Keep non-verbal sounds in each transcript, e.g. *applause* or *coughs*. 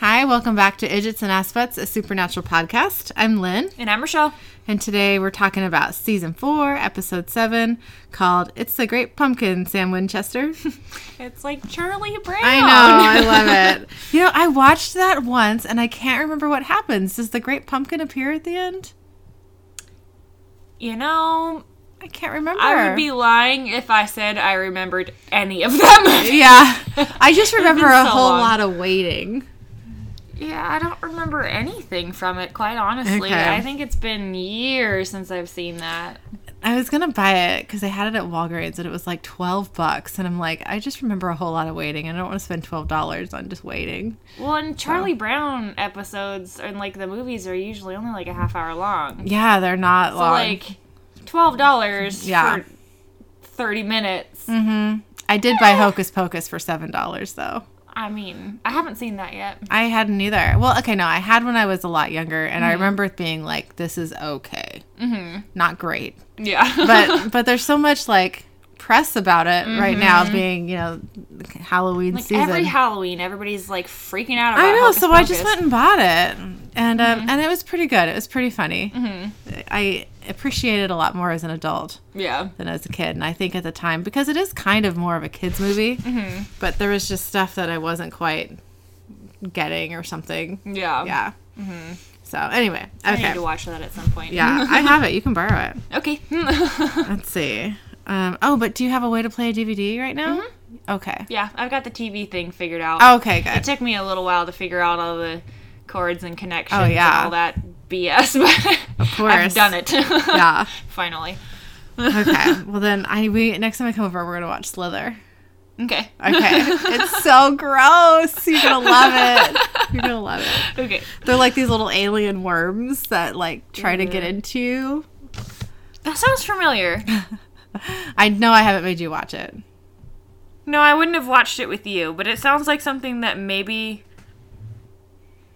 Hi, welcome back to Idgits and Aspets, a supernatural podcast. I'm Lynn, And I'm Rochelle. and today we're talking about season four, episode seven, called It's the Great Pumpkin, Sam Winchester. *laughs* It's like Charlie Brown. I know, I *laughs* love it. You know, I watched that once and I can't remember what happens. Does the Great Pumpkin appear at the end? You know, I can't remember. I would be lying if I said I remembered any of them. Yeah. *laughs* I just remember a so whole long. lot of waiting. Yeah, I don't remember anything from it, quite honestly. Okay. I think it's been years since I've seen that. I was gonna buy it because I had it at Walgreens and it was like twelve bucks, and I'm like, I just remember a whole lot of waiting, I don't want to spend twelve dollars on just waiting. Well, and Charlie Brown episodes and like the movies are usually only like a half hour long. Yeah, they're not So long. like twelve dollars Yeah. for thirty minutes. Hmm. I did buy Hocus Pocus for seven dollars though. I mean, I haven't seen that yet. I hadn't either. Well, okay, no, I had when I was a lot younger, and I remember being like, "This is okay, mm-hmm. not great," Yeah. but *laughs* but there's so much like press about it right now, mm-hmm. being you know Halloween Like season. every Halloween, everybody's like freaking out about. I know, Hocus so I just went and bought it, and um, mm-hmm. and it was pretty good. It was pretty funny. Mm-hmm. I appreciated it a lot more as an adult Yeah. than as a kid, and I think at the time because it is kind of more of a kids movie, but there was just stuff that I wasn't quite getting or something. Yeah. Yeah. So anyway, I need okay. to watch that at some point. Yeah, I *laughs* have it. You can borrow it. okay. *laughs* Let's see. Um, oh, but do you have a way to play a DVD right now? Okay. yeah, I've got the TV thing figured out. Okay, good. It took me a little while to figure out all the cords and connections Oh, yeah. and all that BS, *laughs* but Of course. I've done it. Yeah. *laughs* Finally. Okay. *laughs* Well, then I we next time I come over, we're gonna watch Slither. Okay. Okay. it's so gross. You're gonna love it. You're gonna love it. Okay. They're like these little alien worms that like try to get into you. That sounds familiar. *laughs* I know I haven't made you watch it. No, I wouldn't have watched it with you, but it sounds like something that maybe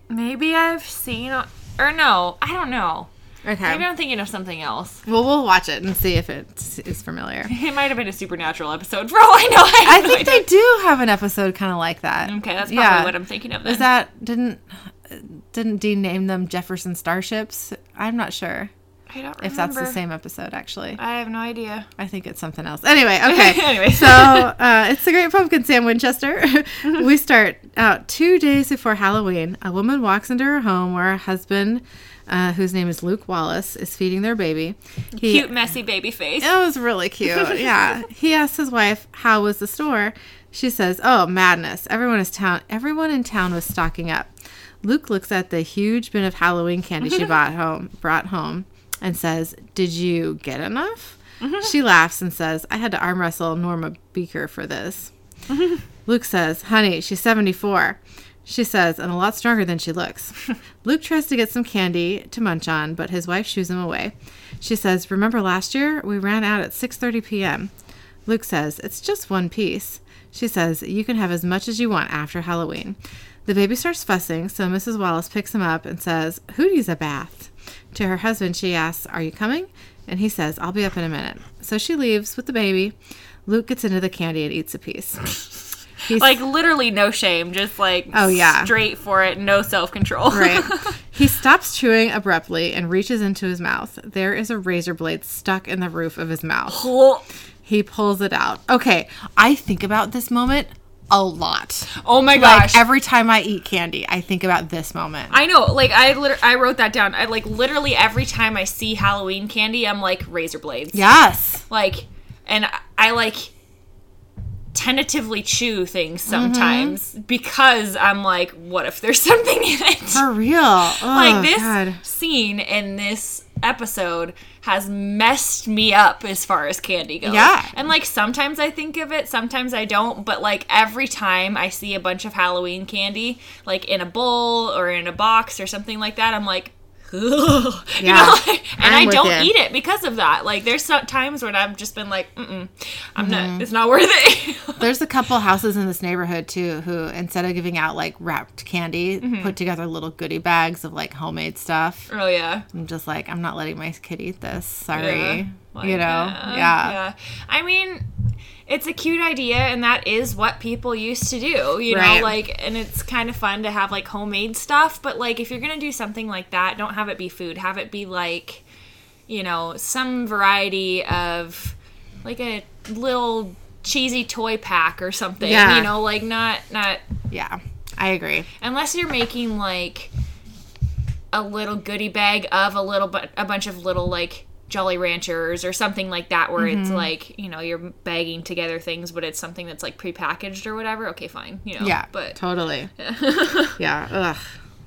maybe I've seen or no, I don't know. Okay. Maybe I'm thinking of something else. Well, we'll watch it and see if it is familiar. *laughs* It might have been a supernatural episode for all I know. *laughs* I, I no think idea. they do have an episode kind of like that. Okay, that's probably Yeah. what I'm thinking of. Then. Is that didn't didn't Dean name them Jefferson Starships? I'm not sure I don't remember. if that's the same episode. Actually, I have no idea. I think it's something else. Anyway, *laughs* okay. Anyway. so uh, it's the Great Pumpkin, Sam Winchester. *laughs* we start out two days before Halloween. A woman walks into her home where her husband, uh, whose name is Luke Wallace, is feeding their baby. He, Cute, messy baby face. It was really cute. Yeah. *laughs* he asks his wife, "How was the store?" She says, "Oh, madness! Everyone is town. Everyone in town was stocking up." Luke looks at the huge bin of Halloween candy she bought home, brought home, and says, "Did you get enough?" Mm-hmm. She laughs and says, "I had to arm wrestle Norma Beaker for this." Mm-hmm. Luke says, "Honey, she's 74." She says, and a lot stronger than she looks. *laughs* Luke tries to get some candy to munch on, but his wife shoos him away. She says, "Remember last year? We ran out at 6:30 p.m." Luke says, "It's just one piece." She says, "You can have as much as you want after Halloween." The baby starts fussing, so Mrs. Wallace picks him up and says, "Who needs a bath?" To her husband, she asks, "Are you coming?" And he says, "I'll be up in a minute." So she leaves with the baby. Luke gets into the candy and eats a piece. *laughs* He's Like literally no shame, just like Oh, yeah. straight for it, no self control. *laughs* Right. *laughs* he stops chewing abruptly and reaches into his mouth. There is a razor blade stuck in the roof of his mouth. He pulls it out. Okay, I think about this moment a lot. oh my Like gosh. every time I eat candy, I think about this moment. I know, like I liter- I wrote that down. I like literally every time I see Halloween candy, I'm like razor blades. Yes. Like, and I, I like tentatively chew things sometimes mm-hmm. because I'm like, what if there's *laughs* something in it? For real. Oh, like this God. scene in this episode has messed me up as far as candy goes. Yeah. And like sometimes I think of it, sometimes I don't, but like every time I see a bunch of Halloween candy, like in a bowl or in a box or something like that, I'm like, Ugh. *laughs* You Yeah. know, *laughs* and I'm I don't you. eat it because of that. Like, there's some times when I've just been like, I'm Mm-hmm. not. It's not worth it. *laughs* There's a couple houses in this neighborhood too who, instead of giving out like wrapped candy, put together little goodie bags of like homemade stuff. oh yeah. I'm just like, I'm not letting my kid eat this. Sorry. Yeah. Like, you know? uh, yeah. yeah. I mean, it's a cute idea and that is what people used to do you Right. know like and it's kind of fun to have like homemade stuff but like if you're gonna do something like that don't have it be food have it be like you know some variety of like a little cheesy toy pack or something Yeah. you know like not not Yeah, I agree. unless you're making like a little goodie bag of a little but a bunch of little like Jolly Ranchers or something like that, where it's Mm-hmm. like you know you're bagging together things, but it's something that's like prepackaged or whatever. Okay, fine, you know. Yeah, but totally. *laughs* yeah. Ugh.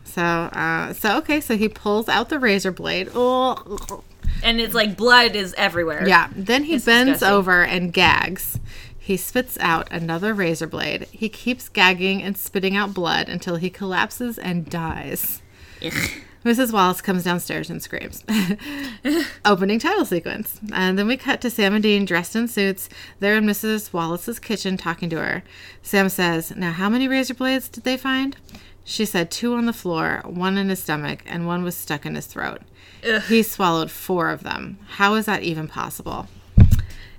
So, uh, so okay. So he pulls out the razor blade. Oh, and it's like blood is everywhere. yeah. Then he It's bends disgusting. over and gags. He spits out another razor blade. He keeps gagging and spitting out blood until he collapses and dies. Ugh. Mrs. Wallace comes downstairs and screams. *laughs* Opening title sequence. And then we cut to Sam and Dean dressed in suits. They're in Mrs. Wallace's kitchen talking to her. Sam says, Now, how many razor blades did they find? She said two on the floor, one in his stomach, and one was stuck in his throat. Ugh. He swallowed four of them. How is that even possible?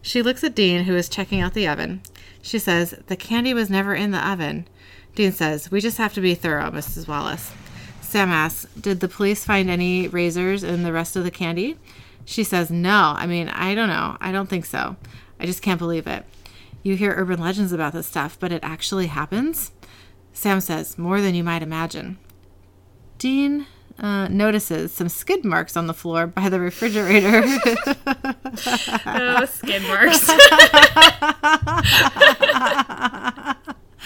She looks at Dean, who is checking out the oven. She says, The candy was never in the oven. Dean says, We just have to be thorough, Mrs. Wallace. Sam asks, Did the police find any razors in the rest of the candy? She says, No. I mean, I don't know. I don't think so. I just can't believe it. You hear urban legends about this stuff, but it actually happens? Sam says, More than you might imagine. Dean uh, notices some skid marks on the floor by the refrigerator. *laughs* *laughs* Oh, skin marks. *laughs*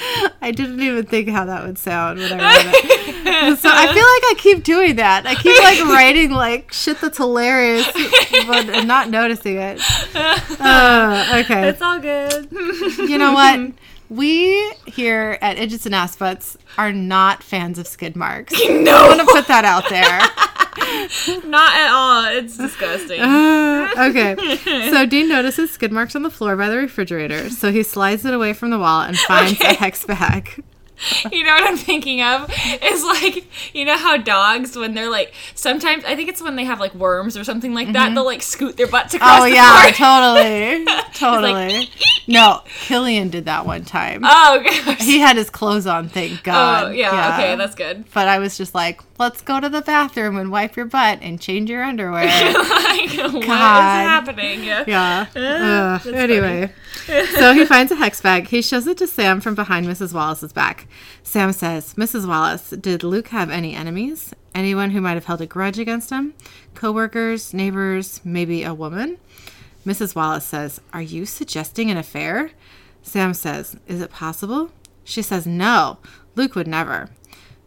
*laughs* I didn't even think how that would sound when I read it. So I feel like I keep doing that. I keep like *laughs* writing like shit that's hilarious, but I'm not noticing it. Uh, okay. it's all good. You know what? We here at Idgits and Ass are not fans of skid marks. *laughs* I no, want to put that out there. *laughs* not at all. It's disgusting. Uh, okay. So *laughs* Dean notices skid marks on the floor by the refrigerator. So he slides it away from the wall and finds a hex bag. *laughs* You know what I'm thinking of? Is like, you know how dogs, when they're like, sometimes, I think it's when they have like worms or something like that, they'll like scoot their butts across Oh the yeah, floor. totally, totally. no, Killian did that one time. Oh, gosh. He had his clothes on, thank God. Oh, yeah, okay, that's good. But I was just like, let's go to the bathroom and wipe your butt and change your underwear. *laughs* like, what is happening? yeah. *laughs* Eh, that's anyway, *laughs* so he finds a hex bag. He shows it to Sam from behind Mrs. Wallace's back. Sam says, Mrs. Wallace, did Luke have any enemies? Anyone who might have held a grudge against him? Co-workers, neighbors, maybe a woman? Mrs. Wallace says, Are you suggesting an affair? Sam says, Is it possible? She says, No, Luke would never.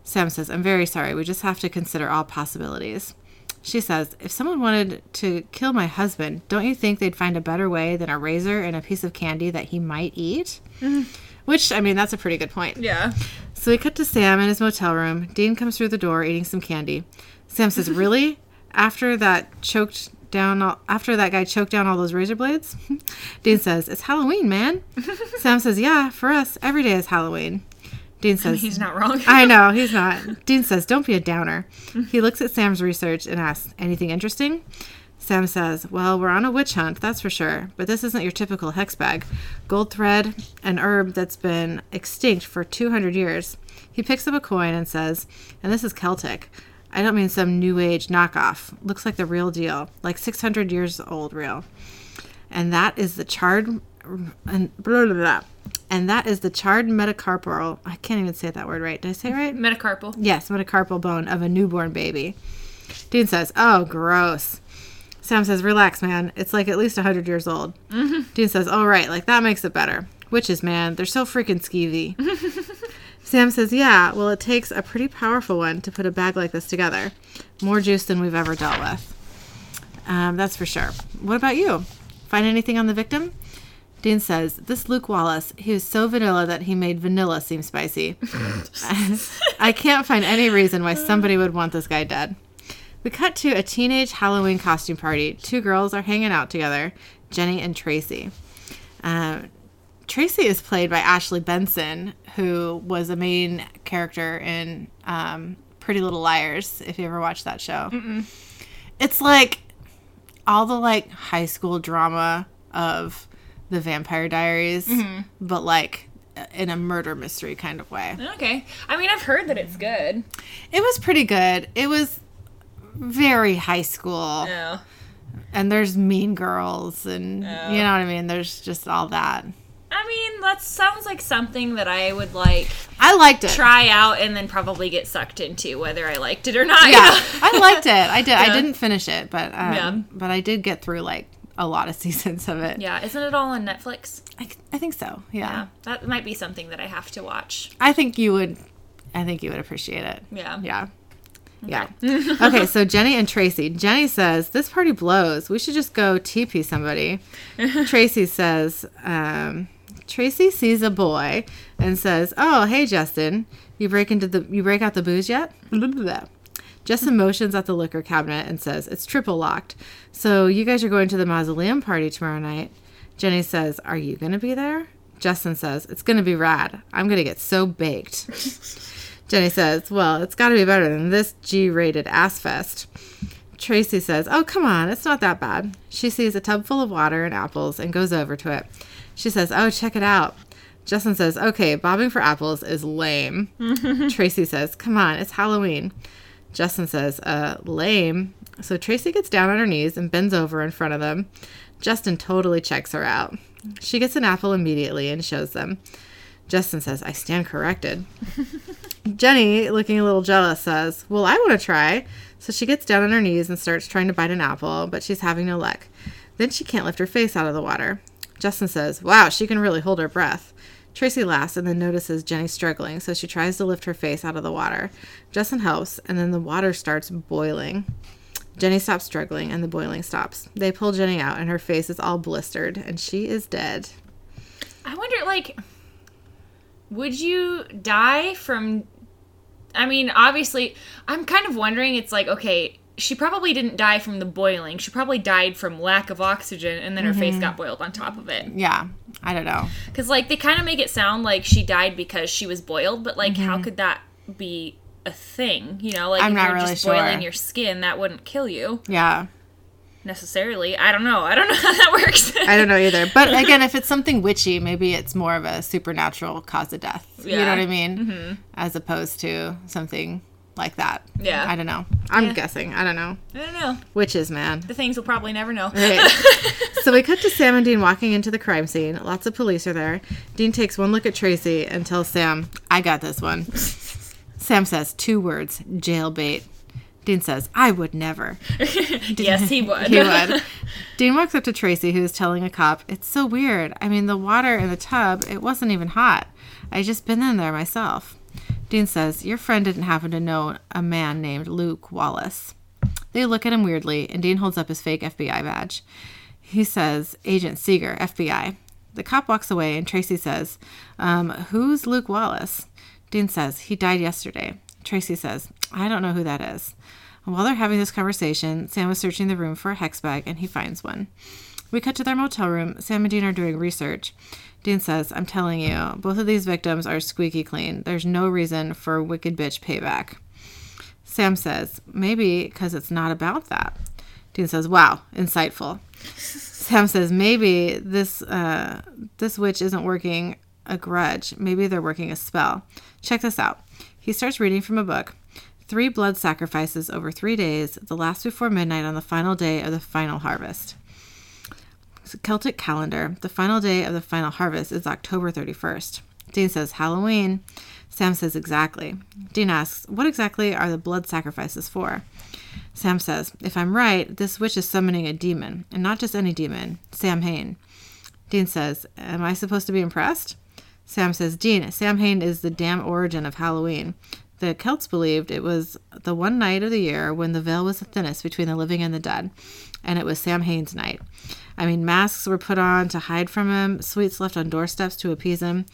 Sam says, I'm very sorry. We just have to consider all possibilities. She says, If someone wanted to kill my husband, don't you think they'd find a better way than a razor and a piece of candy that he might eat? Mm-hmm. Which, I mean, that's a pretty good point. Yeah. So we cut to Sam in his motel room. Dean comes through the door eating some candy. Sam says, *laughs* "Really? After that choked down, all, after that guy choked down all those razor blades?" *laughs* Dean says, "It's Halloween, man." *laughs* Sam says, "Yeah, for us, every day is Halloween." Dean says, He's not wrong. I *laughs* know, he's not. Dean says, Don't be a downer. He looks at Sam's research and asks, Anything interesting? Sam says, Well, we're on a witch hunt, that's for sure. But this isn't your typical hex bag. Gold thread, an herb that's been extinct for 200 years. He picks up a coin and says, And this is Celtic. I don't mean some new age knockoff. Looks like the real deal, like 600 years old real. And that is the charred and blah, blah, blah. And that is the charred metacarpal. I can't even say that word right. Did I say it right? Metacarpal. Yes, metacarpal bone of a newborn baby. Dean says, "Oh, gross." Sam says, "Relax, man. It's like at least 100 years old." Dean says, "All right. Like that makes it better." Witches, man, they're so freaking skeevy. *laughs* Sam says, "Yeah, well, it takes a pretty powerful one to put a bag like this together. More juice than we've ever dealt with. Um, that's for sure. What about you? Find anything on the victim?" Dean says, This Luke Wallace, he was so vanilla that he made vanilla seem spicy. *laughs* I can't find any reason why somebody would want this guy dead. We cut to a teenage Halloween costume party. Two girls are hanging out together Jenny and Tracy. Um, Tracy is played by Ashley Benson, who was a main character in um, Pretty Little Liars, if you ever watched that show. It's like all the like high school drama of the Vampire Diaries, but like in a murder mystery kind of way. Okay. I mean, I've heard that it's good. It was pretty good. It was very high school, Yeah. and there's mean girls, and you know what I mean. There's just all that. I mean, that sounds like something that I would like I liked it. try out and then probably get sucked into, whether I liked it or not. you yeah, know? I liked it. I did. I *laughs* didn't finish it, but um, Yeah. but I did get through like a lot of *laughs* seasons of it. yeah. Isn't it all on Netflix? I, I think so. Yeah. Yeah. That might be something that I have to watch. I think you would. I think you would appreciate it. Yeah. Yeah. Yeah. okay, *laughs* so Jenny and Tracy. Jenny says, This party blows. We should just go TP somebody. *laughs* Tracy says, um, Tracy sees a boy and says, Oh, hey Justin. You break into the you break out the booze yet? Justin motions at the liquor cabinet and says, It's triple locked. So you guys are going to the mausoleum party tomorrow night. Jenny says, Are you gonna be there? Justin says, It's gonna be rad. I'm gonna get so baked. *laughs* Jenny says, Well, it's got to be better than this G rated ass fest. Tracy says, Oh, come on, it's not that bad. She sees a tub full of water and apples and goes over to it. She says, Oh, check it out. Justin says, Okay, bobbing for apples is lame. *laughs* Tracy says, Come on, it's Halloween. Justin says, Uh, lame. So Tracy gets down on her knees and bends over in front of them. Justin totally checks her out. She gets an apple immediately and shows them. Justin says, I stand corrected. *laughs* Jenny, looking a little jealous, says, Well, I want to try. So she gets down on her knees and starts trying to bite an apple, but she's having no luck. Then she can't lift her face out of the water. Justin says, Wow, she can really hold her breath. Tracy laughs and then notices Jenny struggling, so she tries to lift her face out of the water. Justin helps, and then the water starts boiling. Jenny stops struggling, and the boiling stops. They pull Jenny out, and her face is all blistered, and she is dead. I wonder, like, would you die from? I mean, obviously, I'm kind of wondering. It's like, okay, she probably didn't die from the boiling. She probably died from lack of oxygen, and then her face mm-hmm. got boiled on top of it. Yeah, I don't know. Because, like, they kind of make it sound like she died because she was boiled, but like, how could that be a thing? You know, like Mm-hmm. I'm if not you're really just boiling sure. your skin, that wouldn't kill you Yeah, necessarily. I don't know. I don't know *laughs* how that works. I don't know either. But *laughs* again, if it's something witchy, maybe it's more of a supernatural cause of death. You know what I mean? As opposed to something like that. Yeah. I don't know. I'm Yeah. guessing. I don't know. I don't know. Witches, man. The things we'll probably never know. Right. *laughs* so we cut to Sam and Dean walking into the crime scene. Lots of police are there. Dean takes one look at Tracy and tells Sam, I got this one. *laughs* Sam says two words jailbait. Dean says, I would never. *laughs* yes, he would. He would. Dean walks up to Tracy, who is telling a cop, It's so weird. I mean, the water in the tub, it wasn't even hot. I just been in there myself. Dean says, Your friend didn't happen to know a man named Luke Wallace. They look at him weirdly, and Dean holds up his fake FBI badge. He says, Agent Seger, FBI. The cop walks away, and Tracy says, um, Who's Luke Wallace? Dean says, He died yesterday. Tracy says, I don't know who that is. And while they're having this conversation, Sam is searching the room for a hex bag, and he finds one. We cut to their motel room. Sam and Dean are doing research. Dean says, I'm telling you, both of these victims are squeaky clean. There's no reason for wicked bitch payback. Sam says, maybe because it's not about that. Dean says, wow, insightful. *laughs* Sam says, maybe this uh, this witch isn't working a grudge. Maybe they're working a spell. Check this out. He starts reading from a book. Three blood sacrifices over three days, the last before midnight on the final day of the final harvest. Celtic calendar, the final day of the final harvest is October 31st. Dean says, Halloween. Sam says, exactly. Dean asks, what exactly are the blood sacrifices for? Sam says, if I'm right, this witch is summoning a demon, and not just any demon, Samhain. Dean says, am I supposed to be impressed? Sam says, Dean, Samhain is the damn origin of Halloween. The Celts believed it was the one night of the year when the veil was the thinnest between the living and the dead, and it was Samhain's night. I mean, masks were put on to hide from him, sweets left on doorsteps to appease him,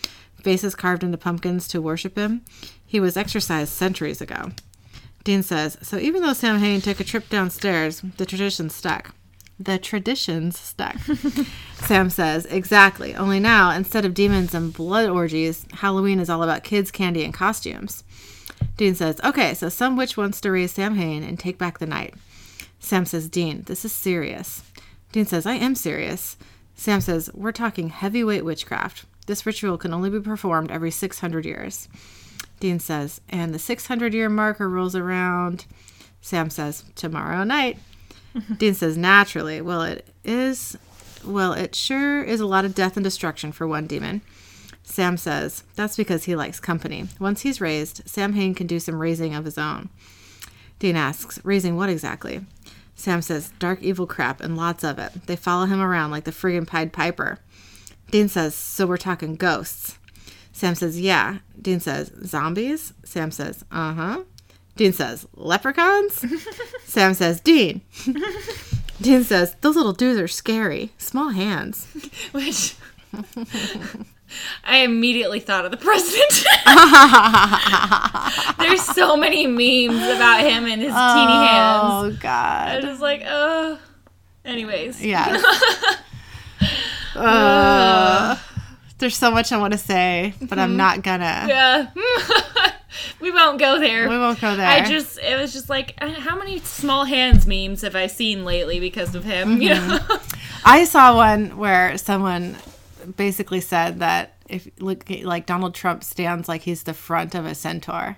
faces carved into pumpkins to worship him. He was exorcised centuries ago. Dean says, so even though Samhain took a trip downstairs, the tradition stuck. The traditions stuck. *laughs* Sam says, exactly. Only now, instead of demons and blood orgies, Halloween is all about kids, candy, and costumes. Dean says, okay, so some witch wants to raise Samhain and take back the night. Sam says, Dean, this is serious. Dean says, I am serious. Sam says, We're talking heavyweight witchcraft. This ritual can only be performed every 600 years. Dean says, And the 600 year marker rolls around. Sam says, Tomorrow night. *laughs* Dean says, Naturally. Well, it is. Well, it sure is a lot of death and destruction for one demon. Sam says, That's because he likes company. Once he's raised, Samhain can do some raising of his own. Dean asks, Raising what exactly? Sam says, Dark evil crap and lots of it. They follow him around like the friggin' Pied Piper. Dean says, So we're talking ghosts. Sam says, Yeah. Dean says, Zombies? Sam says, Uh huh. Dean says, Leprechauns? *laughs* Sam says, Dean. *laughs* Dean says, Those little dudes are scary. Small hands. Which *laughs* I immediately thought of the president. *laughs* There's so many memes about him and his teeny hands. Oh, god. I was like, oh. Anyways. Yeah. *laughs* Uh, there's so much I want to say, but I'm not gonna. Yeah. *laughs* we won't go there. We won't go there. I just, it was just like, uh, how many small hands memes have I seen lately because of him? You know? I saw one where someone basically said that if look like Donald Trump stands like he's the front of a centaur.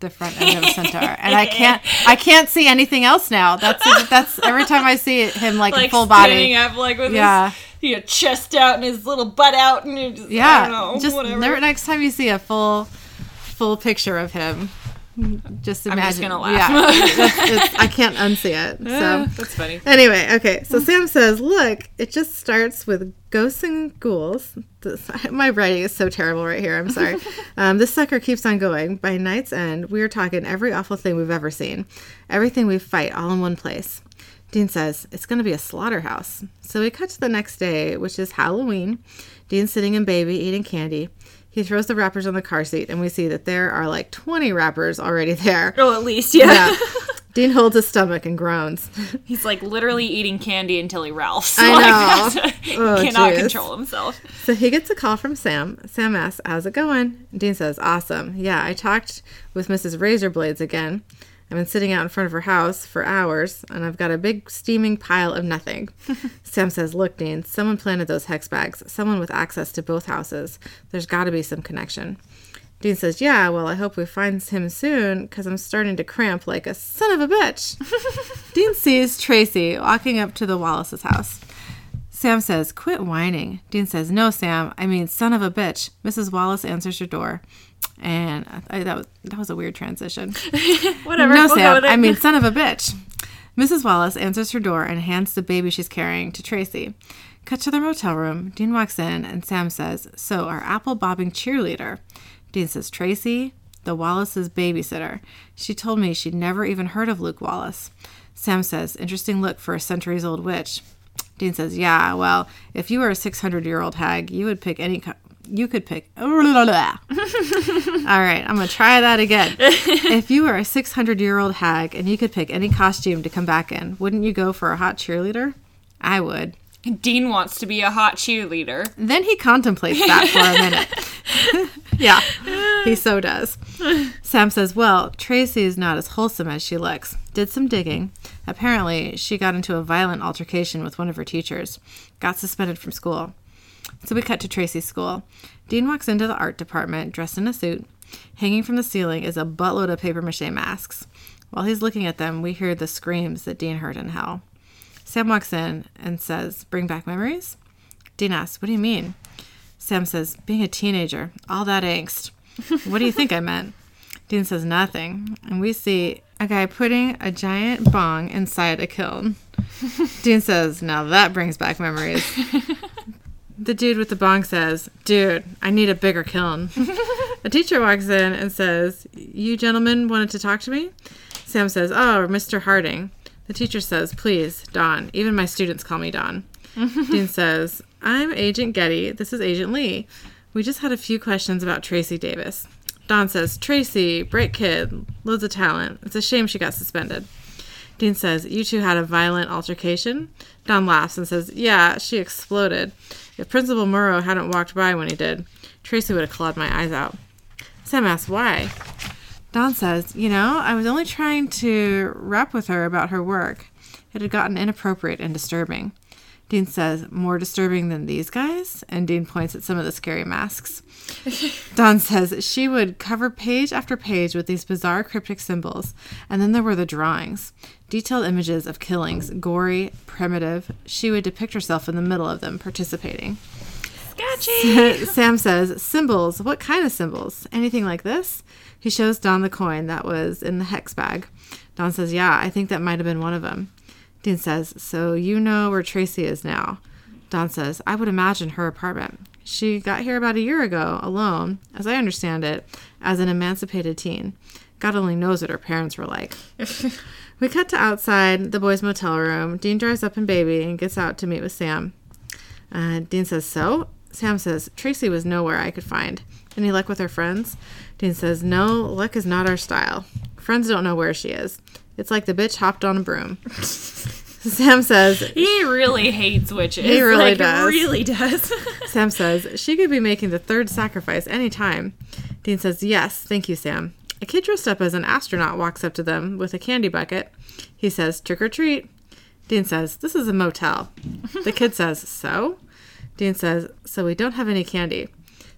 The front end of a centaur, and I can't, I can't see anything else now. That's that's every time I see him like, like full body. up, like with Yeah. his you know, chest out and his little butt out, and just, I Yeah, don't know, just whatever. next time you see a full, full picture of him, just imagine. I'm just gonna laugh. Yeah, *laughs* it's, it's, I can't unsee it. *laughs* So that's funny. Anyway, okay, so Sam says, Look, it just starts with ghosts and ghouls. This, *laughs* my writing is so terrible right here. I'm sorry. Um, this sucker keeps on going. By night's end, we are talking every awful thing we've ever seen, everything we fight all in one place. Dean says, It's going to be a slaughterhouse. So we cut to the next day, which is Halloween. Dean's sitting in baby eating candy. He throws the wrappers on the car seat, and we see that there are like 20 wrappers already there. Oh, at least, yeah. Yeah. *laughs* Dean holds his stomach and groans. He's like literally eating candy until he ralphs. I *laughs* know. Oh, *laughs* he Oh, cannot jeez. control himself. So he gets a call from Sam. Sam asks, How's it going? Dean says, Awesome. Yeah, I talked with Mrs. Razorblades again. I've been sitting out in front of her house for hours, and I've got a big steaming pile of nothing. *laughs* Sam says, Look, Dean, someone planted those hex bags, someone with access to both houses. There's got to be some connection. Dean says, Yeah, well, I hope we find him soon because I'm starting to cramp like a son of a bitch. *laughs* Dean sees Tracy walking up to the Wallace's house. Sam says, Quit whining. Dean says, No, Sam. I mean, son of a bitch. Mrs. Wallace answers her door. And I, that, was, that was a weird transition. *laughs* Whatever. no, we'll Sam. I mean, son of a bitch. Mrs. Wallace answers her door and hands the baby she's carrying to Tracy. Cut to the motel room. Dean walks in and Sam says, So, our apple bobbing cheerleader. Dean says, Tracy, the Wallace's babysitter. She told me she'd never even heard of Luke Wallace. Sam says, Interesting look for a centuries old witch. Dean says, Yeah, well, if you were a 600 year old hag, you would pick any. You could pick. *laughs* All right, I'm going to try that again. *laughs* if you were a 600 year old hag and you could pick any costume to come back in, wouldn't you go for a hot cheerleader? I would. Dean wants to be a hot cheerleader. Then he contemplates that for a minute. *laughs* yeah, he so does. Sam says, Well, Tracy is not as wholesome as she looks. Did some digging. Apparently, she got into a violent altercation with one of her teachers, got suspended from school. So we cut to Tracy's school. Dean walks into the art department dressed in a suit. Hanging from the ceiling is a buttload of paper mache masks. While he's looking at them, we hear the screams that Dean heard in hell. Sam walks in and says, Bring back memories? Dean asks, What do you mean? Sam says, Being a teenager, all that angst. *laughs* What do you think I meant? Dean says, Nothing. And we see a guy putting a giant bong inside a kiln. *laughs* Dean says, Now that brings back memories. *laughs* The dude with the bong says, Dude, I need a bigger kiln. *laughs* a teacher walks in and says, You gentlemen wanted to talk to me? Sam says, Oh, Mr. Harding. The teacher says, Please, Don. Even my students call me Don. *laughs* Dean says, I'm Agent Geddy. This is Agent Lee. We just had a few questions about Tracy Davis. Don says, Tracy, bright kid, loads of talent. It's a shame she got suspended. Dean says, You two had a violent altercation? Don laughs and says, Yeah, she exploded. If Principal Murrow hadn't walked by when he did, Tracy would have clawed my eyes out. Sam asks, Why? Don says, You know, I was only trying to rap with her about her work. It had gotten inappropriate and disturbing. Dean says, More disturbing than these guys? And Dean points at some of the scary masks. *laughs* Don says she would cover page after page with these bizarre cryptic symbols. And then there were the drawings detailed images of killings, gory, primitive. She would depict herself in the middle of them, participating. Sketchy. *laughs* Sam says, Symbols? What kind of symbols? Anything like this? He shows Don the coin that was in the hex bag. Don says, Yeah, I think that might have been one of them. Dean says, So you know where Tracy is now? Don says, I would imagine her apartment. She got here about a year ago, alone, as I understand it, as an emancipated teen. God only knows what her parents were like. *laughs* we cut to outside the boys' motel room. Dean drives up in baby and gets out to meet with Sam. Uh, Dean says, So? Sam says, Tracy was nowhere I could find. Any luck with her friends? Dean says, No, luck is not our style. Friends don't know where she is. It's like the bitch hopped on a broom. *laughs* Sam says, He really hates witches. He really like, does. Really does. *laughs* Sam says, she could be making the third sacrifice any time. Dean says, Yes, thank you, Sam. A kid dressed up as an astronaut walks up to them with a candy bucket. He says, Trick or treat. Dean says, This is a motel. The kid says, So? Dean says, So we don't have any candy.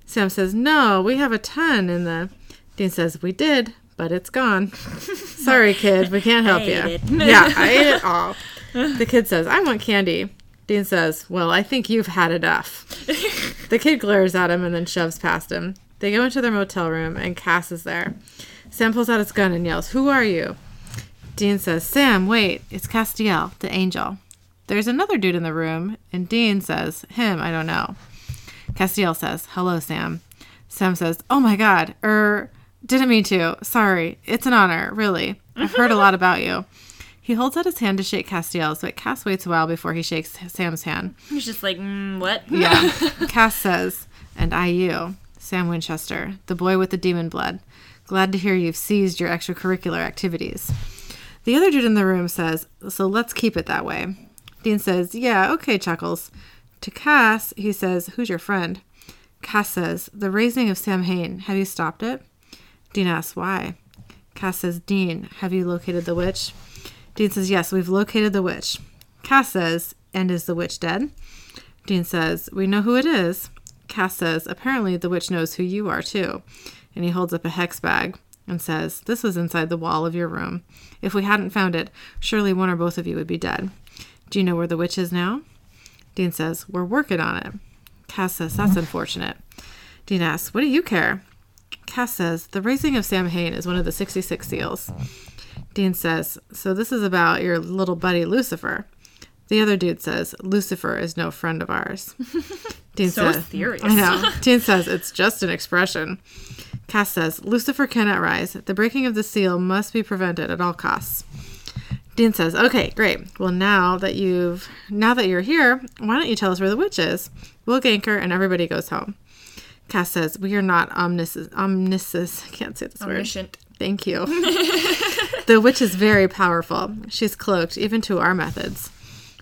Sam says, No, we have a ton in the. Dean says, We did, but it's gone. *laughs* Sorry, kid, we can't help you. *laughs* yeah, I ate it all. The kid says, I want candy. Dean says, Well, I think you've had enough. *laughs* The kid glares at him and then shoves past him. They go into their motel room and Cass is there. Sam pulls out his gun and yells, Who are you? Dean says, Sam, wait, it's Castiel, the angel. There's another dude in the room, and Dean says, Him, I don't know. Castiel says, Hello, Sam. Sam says, Oh my god, er, didn't mean to. Sorry. It's an honor, really. I've heard a lot *laughs* about you. He holds out his hand to shake Castiel's, but Cass waits a while before he shakes Sam's hand. He's just like, mm, what? Yeah. *laughs* Cass says, And I you, Sam Winchester, the boy with the demon blood. Glad to hear you've seized your extracurricular activities. The other dude in the room says, So let's keep it that way. Dean says, Yeah, okay, Chuckles. To Cass, he says, Who's your friend? Cass says, The raising of Samhain. Have you stopped it? Dean asks, Why? Cass says, Dean, have you located the witch? Dean says, Yes, we've located the witch. Cass says, And is the witch dead? Dean says, We know who it is. Cass says, Apparently the witch knows who you are, too. And he holds up a hex bag and says, This was inside the wall of your room. If we hadn't found it, surely one or both of you would be dead. Do you know where the witch is now? Dean says, We're working on it. Cass says, That's unfortunate. Dean asks, What do you care? Cass says, The raising of Samhain is one of the 66 seals. Dean says, So this is about your little buddy Lucifer. The other dude says, Lucifer is no friend of ours. *laughs* Dean So says, serious. I know. *laughs* Dean says, It's just an expression. Cass says, Lucifer cannot rise. The breaking of the seal must be prevented at all costs. Dean says, "Okay, great. Well, now that you've now that you're here, why don't you tell us where the witch is? We'll gank her, and everybody goes home." Cass says, "We are not omniscience. Omniscience. I can't say this word. Thank you. *laughs* the witch is very powerful. She's cloaked even to our methods."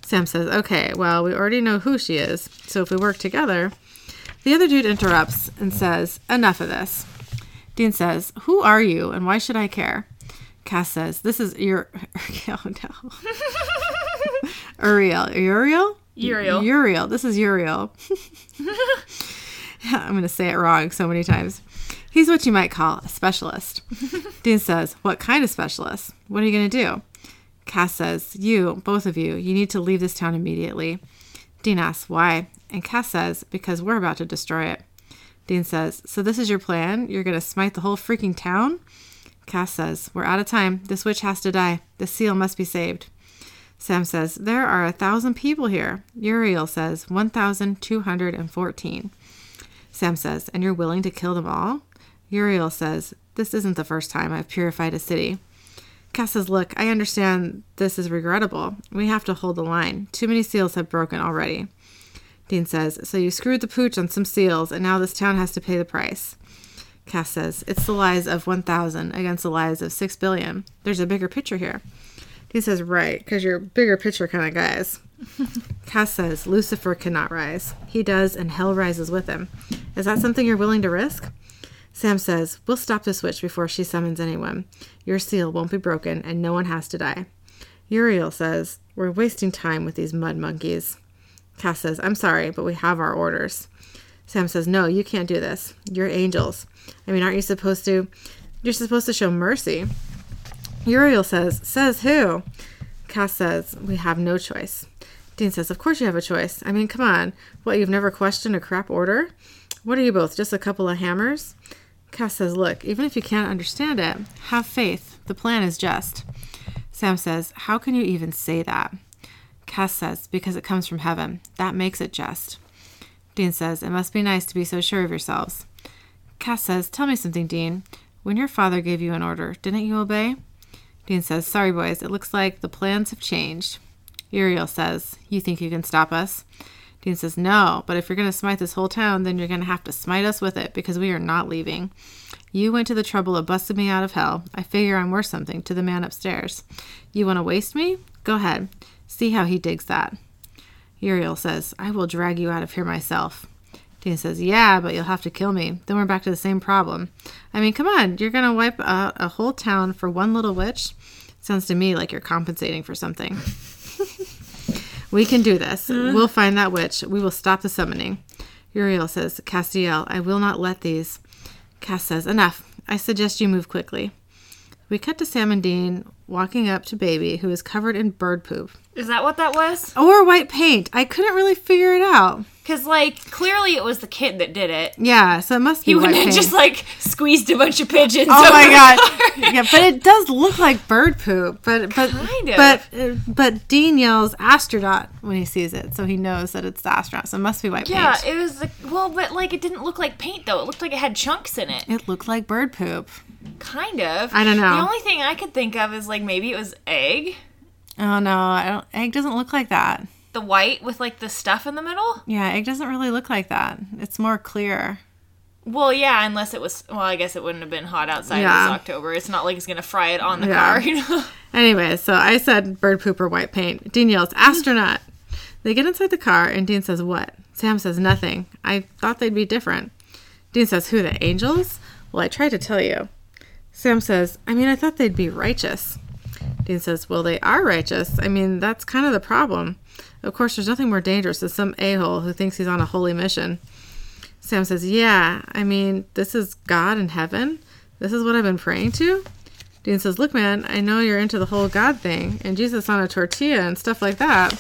Sam says, "Okay, well, we already know who she is. So if we work together." The other dude interrupts and says, "Enough of this." Dean says, "Who are you, and why should I care?" Cass says, "This is your *laughs* oh no, *laughs* Uriel, Uriel, Uriel. Uriel. This is Uriel. *laughs* I'm going to say it wrong so many times. He's what you might call a specialist. *laughs* Dean says, "What kind of specialist? What are you going to do?" Cass says, "You, both of you, you need to leave this town immediately." Dean asks, "Why?" And Cass says, "Because we're about to destroy it." Dean says, "So this is your plan? You're going to smite the whole freaking town?" Cass says, We're out of time. This witch has to die. The seal must be saved. Sam says, There are a thousand people here. Uriel says, 1,214. Sam says, And you're willing to kill them all? Uriel says, This isn't the first time I've purified a city. Cass says, Look, I understand this is regrettable. We have to hold the line. Too many seals have broken already. Dean says, So you screwed the pooch on some seals, and now this town has to pay the price. Cass says, It's the lies of 1,000 against the lies of 6 billion. There's a bigger picture here. He says, Right, because you're bigger picture kind of guys. Cass says, Lucifer cannot rise. He does, and hell rises with him. Is that something you're willing to risk? Sam says, We'll stop this witch before she summons anyone. Your seal won't be broken, and no one has to die. Uriel says, We're wasting time with these mud monkeys. Cass says, I'm sorry, but we have our orders. Sam says, No, you can't do this. You're angels. I mean, aren't you supposed to? You're supposed to show mercy. Uriel says, Says who? Cass says, We have no choice. Dean says, Of course you have a choice. I mean, come on. What, you've never questioned a crap order? What are you both, just a couple of hammers? Cass says, Look, even if you can't understand it, have faith. The plan is just. Sam says, How can you even say that? Cass says, Because it comes from heaven. That makes it just. Dean says, It must be nice to be so sure of yourselves. Cass says, Tell me something, Dean. When your father gave you an order, didn't you obey? Dean says, Sorry, boys, it looks like the plans have changed. Uriel says, You think you can stop us? Dean says, No, but if you're going to smite this whole town, then you're going to have to smite us with it because we are not leaving. You went to the trouble of busting me out of hell. I figure I'm worth something to the man upstairs. You want to waste me? Go ahead. See how he digs that. Uriel says, I will drag you out of here myself. Dean says, Yeah, but you'll have to kill me. Then we're back to the same problem. I mean, come on, you're going to wipe out a whole town for one little witch? Sounds to me like you're compensating for something. *laughs* we can do this. Hmm? We'll find that witch. We will stop the summoning. Uriel says, Castiel, I will not let these. Cass says, Enough. I suggest you move quickly. We cut to Sam and Dean walking up to Baby, who is covered in bird poop. Is that what that was? Or white paint. I couldn't really figure it out. Because, like, clearly it was the kid that did it. Yeah, so it must be He white wouldn't have paint. just, like, squeezed a bunch of pigeons. Oh over my the god! car. Yeah, but it does look like bird poop. But but Kind of. but but Dean yells astronaut when he sees it, so he knows that it's the astronaut. So it must be white Yeah, paint. it was, the, well, but, like, it didn't look like paint, though. It looked like it had chunks in it. It looked like bird poop. Kind of. I don't know. The only thing I could think of is, like, maybe it was egg. Oh no, I don't. Egg doesn't look like that. The white with, like, the stuff in the middle. Yeah, egg doesn't really look like that. It's more clear. Well, yeah, unless it was. Well, I guess it wouldn't have been hot outside Yeah. this October. It's not like it's gonna fry it on the Yeah. car, *laughs* you know. Anyway, so I said bird poop or white paint. Dean yells, astronaut. They get inside the car, and Dean says, What? Sam says, Nothing. I thought they'd be different. Dean says, Who, the angels? Well, I tried to tell you. Sam says, I mean, I thought they'd be righteous. Dean says, Well, they are righteous. I mean, that's kind of the problem. Of course, there's nothing more dangerous than some a hole who thinks he's on a holy mission. Sam says, Yeah, I mean, this is God in heaven. This is what I've been praying to. Dean says, Look, man, I know you're into the whole God thing and Jesus on a tortilla and stuff like that.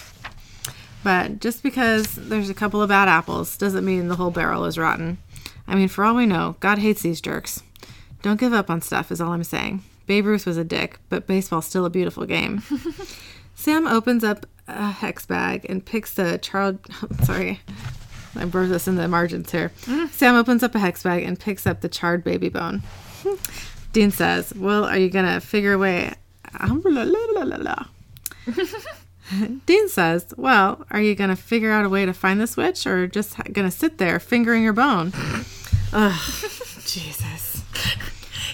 But just because there's a couple of bad apples doesn't mean the whole barrel is rotten. I mean, for all we know, God hates these jerks. Don't give up on stuff, is all I'm saying. Babe Ruth was a dick, but baseball's still a beautiful game. *laughs* Sam opens up a hex bag and picks the child. *laughs* Sorry, I wrote this in the margins here. Mm. Sam opens up a hex bag and picks up the charred baby bone. *laughs* Dean says, Well, are you going to figure a way? Dean says, Well, are you going to figure out a way to find this witch or just going to sit there fingering your bone? Ugh, Jesus.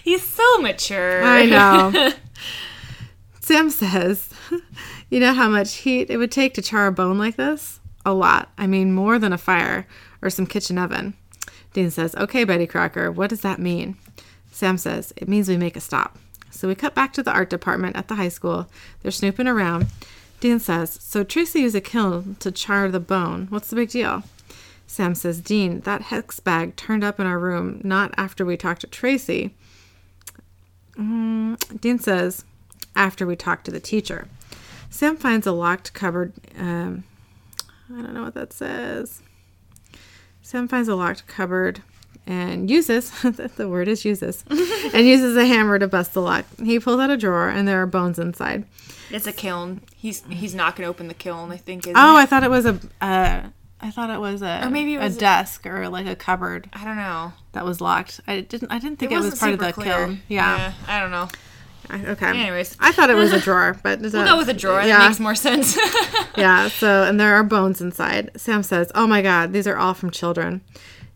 He's so mature. I know. *laughs* Sam says, You know how much heat it would take to char a bone like this? A lot. I mean, more than a fire or some kitchen oven. Dean says, Okay, Betty Crocker, what does that mean? Sam says, It means we make a stop. So we cut back to the art department at the high school. They're snooping around. Dean says, So Tracy used a kiln to char the bone. What's the big deal? Sam says, Dean, that hex bag turned up in our room not after we talked to Tracy. Mm, Dean says, after we talk to the teacher. Sam finds a locked cupboard. Um, I don't know what that says. Sam finds a locked cupboard and uses *laughs* the word is uses *laughs* and uses a hammer to bust the lock. He pulls out a drawer and there are bones inside. It's a kiln. He's he's not gonna open the kiln. I think. Oh, it? I thought it was a. Uh, I thought it was a Or maybe it was- a desk or like a cupboard I don't know. that was locked. I didn't. I didn't think it, was wasn't part of the clear. kiln. Yeah. I don't know. I- Okay. Anyways. I thought it was a drawer, *laughs* but we'll We'll go with a drawer. That makes more sense. *laughs* yeah, so, and there are bones inside. Sam says, Oh my god, these are all from children.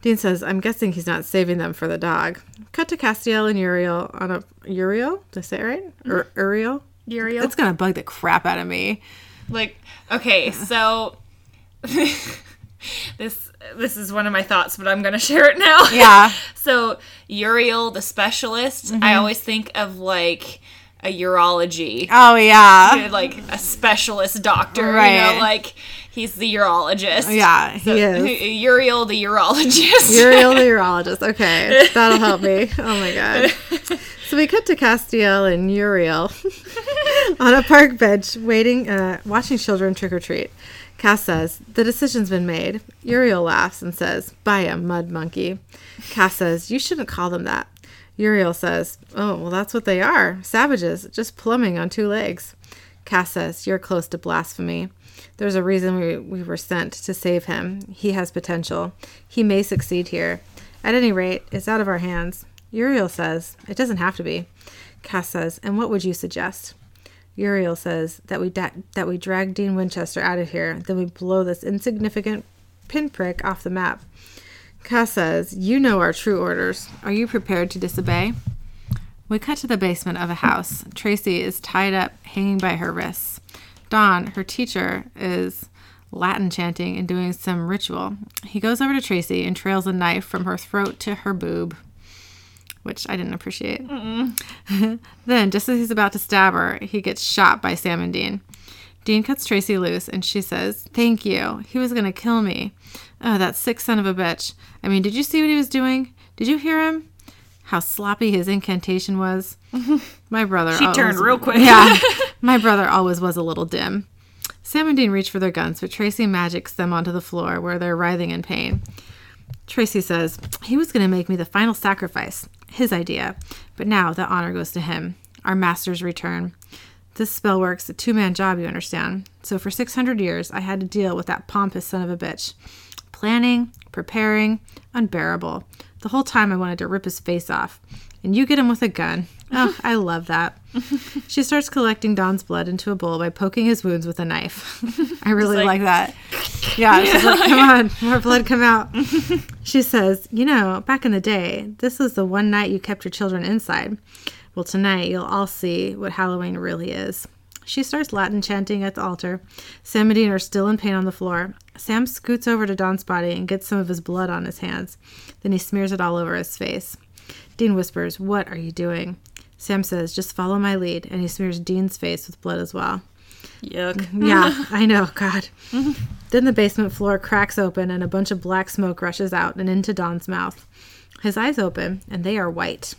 Dean says, I'm guessing he's not saving them for the dog. Cut to Castiel and Uriel on a. Uriel? Did I say it right? Mm-hmm. Ur- Uriel? Uriel. It's gonna bug the crap out of me. like okay, so *laughs* *laughs* this this is one of my thoughts, but I'm gonna *laughs* share it now. Yeah. *laughs* So Uriel, the specialist, I always think of like a urology, Oh yeah. like a specialist doctor. You Right. know, like he's the urologist. Yeah, he is. Uriel the urologist. Uriel the urologist. Okay, that'll help me. Oh my god. So we cut to Castiel and Uriel on a park bench, waiting, uh, watching children trick or treat. Cass says, The decision's been made. Uriel laughs and says, Buy a mud monkey. Cass says, You shouldn't call them that. Uriel says, Oh, well, that's what they are savages, just plumbing on two legs. Cass says, You're close to blasphemy. There's a reason we, we were sent to save him. He has potential. He may succeed here. At any rate, it's out of our hands. Uriel says, It doesn't have to be. Cass says, And what would you suggest? Uriel says that we da- that we drag Dean Winchester out of here, then we blow this insignificant pinprick off the map. Cass says, "You know our true orders. Are you prepared to disobey?" We cut to the basement of a house. Tracy is tied up, hanging by her wrists. Don, her teacher, is Latin chanting and doing some ritual. He goes over to Tracy and trails a knife from her throat to her boob, which I didn't appreciate. *laughs* then, just as he's about to stab her, he gets shot by Sam and Dean. Dean cuts Tracy loose and she says, Thank you. He was going to kill me. Oh, that sick son of a bitch. I mean, did you see what he was doing? Did you hear him? How sloppy his incantation was. *laughs* My brother. She turned real quick. Yeah. *laughs* My brother always was a little dim. Sam and Dean reach for their guns, but Tracy magics them onto the floor where they're writhing in pain. Tracy says, He was going to make me the final sacrifice. His idea. But now the honor goes to him. Our masters return. This spell works a two man job, you understand. So for 600 years, I had to deal with that pompous son of a bitch. Planning, preparing, unbearable. The whole time I wanted to rip his face off. And you get him with a gun. *laughs* Oh, I love that. *laughs* She starts collecting Don's blood into a bowl by poking his wounds with a knife. *laughs* I really like- like, that. Yeah, she's like, come on, more blood come out. She says, You know, back in the day, this was the one night you kept your children inside. Well, tonight you'll all see what Halloween really is. She starts Latin chanting at the altar. Sam and Dean are still in pain on the floor. Sam scoots over to Don's body and gets some of his blood on his hands. Then he smears it all over his face. Dean whispers, What are you doing? Sam says, Just follow my lead, and he smears Dean's face with blood as well. Yuck. *laughs* Yeah, I know, *laughs* God. *laughs* then the basement floor cracks open and a bunch of black smoke rushes out and into Don's mouth. His eyes open and they are white.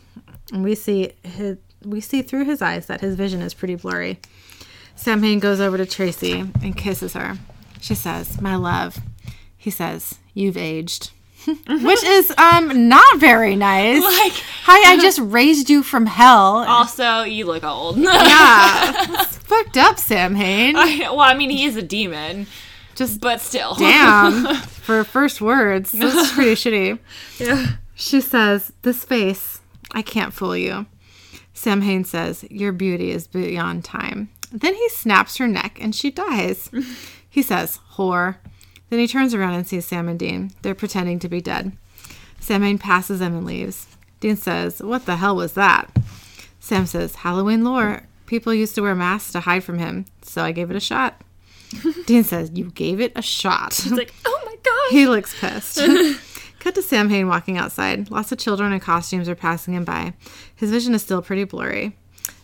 And we see his, we see through his eyes that his vision is pretty blurry. Sam Hain goes over to Tracy and kisses her. She says, "My love." He says, "You've aged." *laughs* Which is um not very nice. Like- hi, I *laughs* just raised you from hell. Also, you look old. *laughs* yeah, fucked up, Sam Hain. well, I mean, he is a demon, Just but still. Damn. For first words. That's pretty shitty. Yeah. She says, This face, I can't fool you. Sam Hain says, Your beauty is beyond time. Then he snaps her neck and she dies. He says, Whore. Then he turns around and sees Sam and Dean. They're pretending to be dead. Sam Hain passes them and leaves. Dean says, What the hell was that? Sam says, Halloween lore. People used to wear masks to hide from him, so I gave it a shot. *laughs* Dean says, You gave it a shot. It's like, oh my god. He looks pissed. *laughs* Cut to Sam Hain walking outside. Lots of children in costumes are passing him by. His vision is still pretty blurry.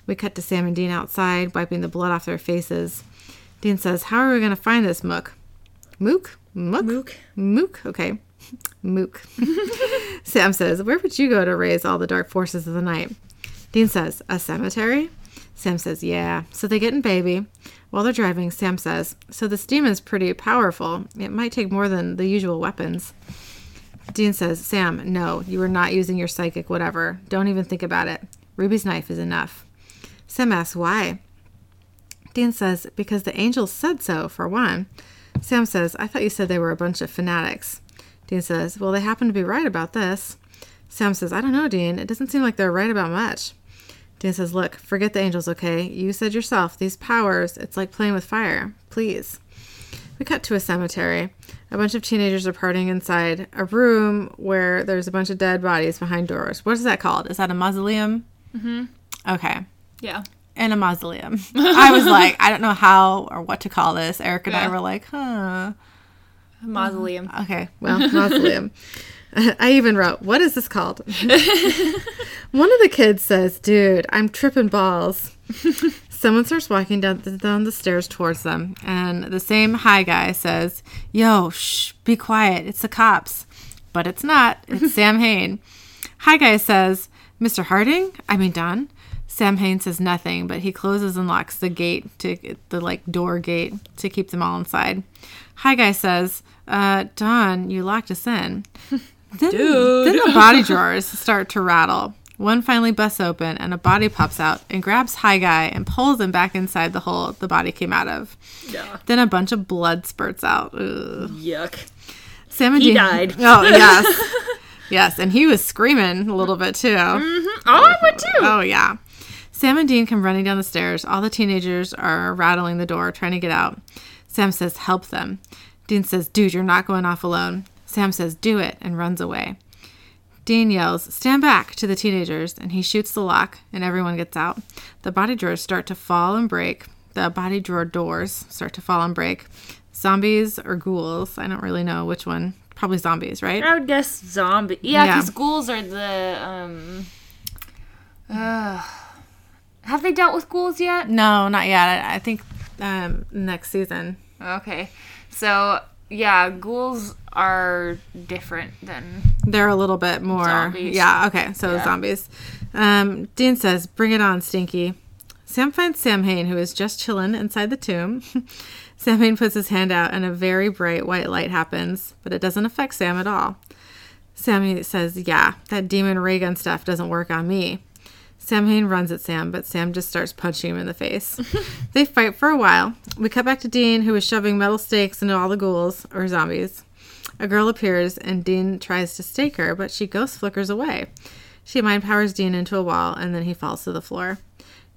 We cut to Sam and Dean outside, wiping the blood off their faces. Dean says, How are we going to find this mook? Mook? Mook? Mook. Mook? Okay. Mook. *laughs* Sam says, Where would you go to raise all the dark forces of the night? Dean says, A cemetery? Sam says, Yeah. So they get in baby. While they're driving, Sam says, So this demon's pretty powerful. It might take more than the usual weapons. Dean says, Sam, no, you are not using your psychic whatever. Don't even think about it. Ruby's knife is enough. Sam asks, Why? Dean says, Because the angel said so, for one. Sam says, I thought you said they were a bunch of fanatics. Dean says, Well, they happen to be right about this. Sam says, I don't know, Dean. It doesn't seem like they're right about much. Dean says, Look, forget the angels, okay? You said yourself, these powers, it's like playing with fire. Please. We cut to a cemetery. A bunch of teenagers are partying inside a room where there's a bunch of dead bodies behind doors. What is that called? Is that a mausoleum? Mm-hmm. Okay. Yeah. In a mausoleum. *laughs* I was like, I don't know how or what to call this. Eric and I were like, huh. Mausoleum. Mm, okay, well, *laughs* mausoleum. I even wrote, what is this called? *laughs* One of the kids says, dude, I'm tripping balls. Someone starts walking down the, down the stairs towards them, and the same high guy says, Yo, shh, be quiet. It's the cops. But it's not. It's Sam Hain. High guy says, Mr. Harding? I mean, Don. Sam Hain says nothing, but he closes and locks the gate to the like door gate to keep them all inside. High guy says, uh, Don, you locked us in. *laughs* Then, Dude. then the body drawers start to rattle. One finally busts open and a body pops out and grabs High Guy and pulls him back inside the hole the body came out of. Yeah. Then a bunch of blood spurts out. Ugh. Yuck. Sam and He died. *laughs* Oh yes, *laughs* yes, and he was screaming a little bit too. Oh, I would too. Oh yeah. Sam and Dean come running down the stairs. All the teenagers are rattling the door, trying to get out. Sam says, "Help them." Dean says, "Dude, you're not going off alone." Sam says, "Do it," and runs away. Dean yells, Stand back to the teenagers, and he shoots the lock, and everyone gets out. The body drawers start to fall and break. The body drawer doors start to fall and break. Zombies or ghouls, I don't really know which one. Probably zombies, right? I would guess zombie. Yeah, Yeah. because ghouls are the um. Uh, have they dealt with ghouls yet? No, not yet. I, I think um, next season. Okay, so yeah, ghouls are different than. They're a little bit more. Zombies. Yeah, okay. So Yeah. zombies. Um, Dean says, Bring it on, Stinky. Sam finds Sam Hain, who is just chilling inside the tomb. *laughs* Sam Hain puts his hand out, and a very bright white light happens, but it doesn't affect Sam at all. Sammy says, Yeah, that demon ray gun stuff doesn't work on me. Sam Hain runs at Sam, but Sam just starts punching him in the face. *laughs* they fight for a while. We cut back to Dean, who is shoving metal stakes into all the ghouls, or zombies. A girl appears, and Dean tries to stake her, but she ghost flickers away. She mind powers Dean into a wall, and then he falls to the floor.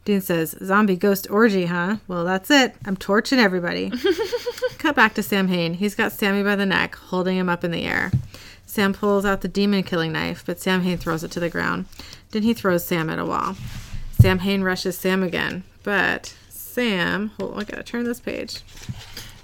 Dean says, Zombie ghost orgy, huh? Well, that's it. I'm torching everybody. *laughs* Cut back to Sam Hain. He's got Sammy by the neck, holding him up in the air. Sam pulls out the demon killing knife, but Sam Hain throws it to the ground. Then he throws Sam at a wall. Sam Hain rushes Sam again, but Sam, hold, I gotta turn this page,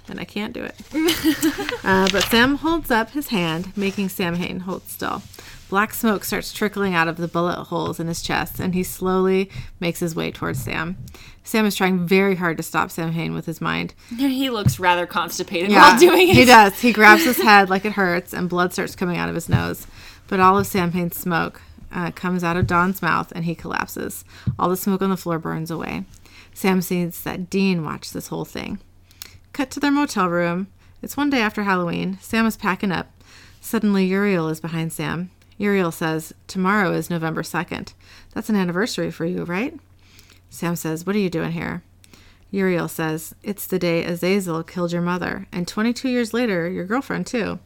and I can't do it. *laughs* uh, but Sam holds up his hand, making Sam Hain hold still. Black smoke starts trickling out of the bullet holes in his chest, and he slowly makes his way towards Sam. Sam is trying very hard to stop Sam Hain with his mind. *laughs* He looks rather constipated while doing it. He does. He grabs his *laughs* head like it hurts, and blood starts coming out of his nose. But all of Sam Hain's smoke uh, comes out of Don's mouth, and he collapses. All the smoke on the floor burns away. Sam sees that Dean watched this whole thing. Cut to their motel room. It's one day after Halloween. Sam is packing up. Suddenly, Uriel is behind Sam. Uriel says, Tomorrow is November 2nd. That's an anniversary for you, right? Sam says, What are you doing here? Uriel says, It's the day Azazel killed your mother, and 22 years later, your girlfriend, too.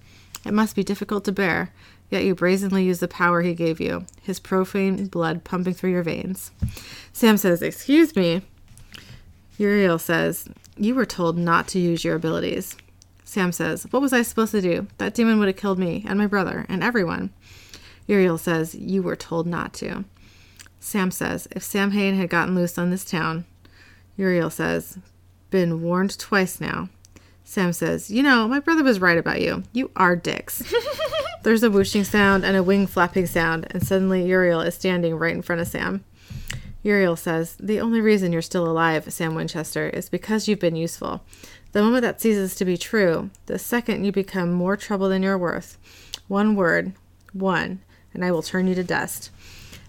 It must be difficult to bear, yet you brazenly use the power he gave you, his profane blood pumping through your veins. Sam says, Excuse me. Uriel says, You were told not to use your abilities. Sam says, What was I supposed to do? That demon would have killed me, and my brother, and everyone. Uriel says, You were told not to. Sam says, If Sam Hain had gotten loose on this town, Uriel says, Been warned twice now. Sam says, You know, my brother was right about you. You are dicks. *laughs* There's a whooshing sound and a wing flapping sound, and suddenly Uriel is standing right in front of Sam. Uriel says, The only reason you're still alive, Sam Winchester, is because you've been useful. The moment that ceases to be true, the second you become more trouble than you're worth. One word, one, and I will turn you to dust.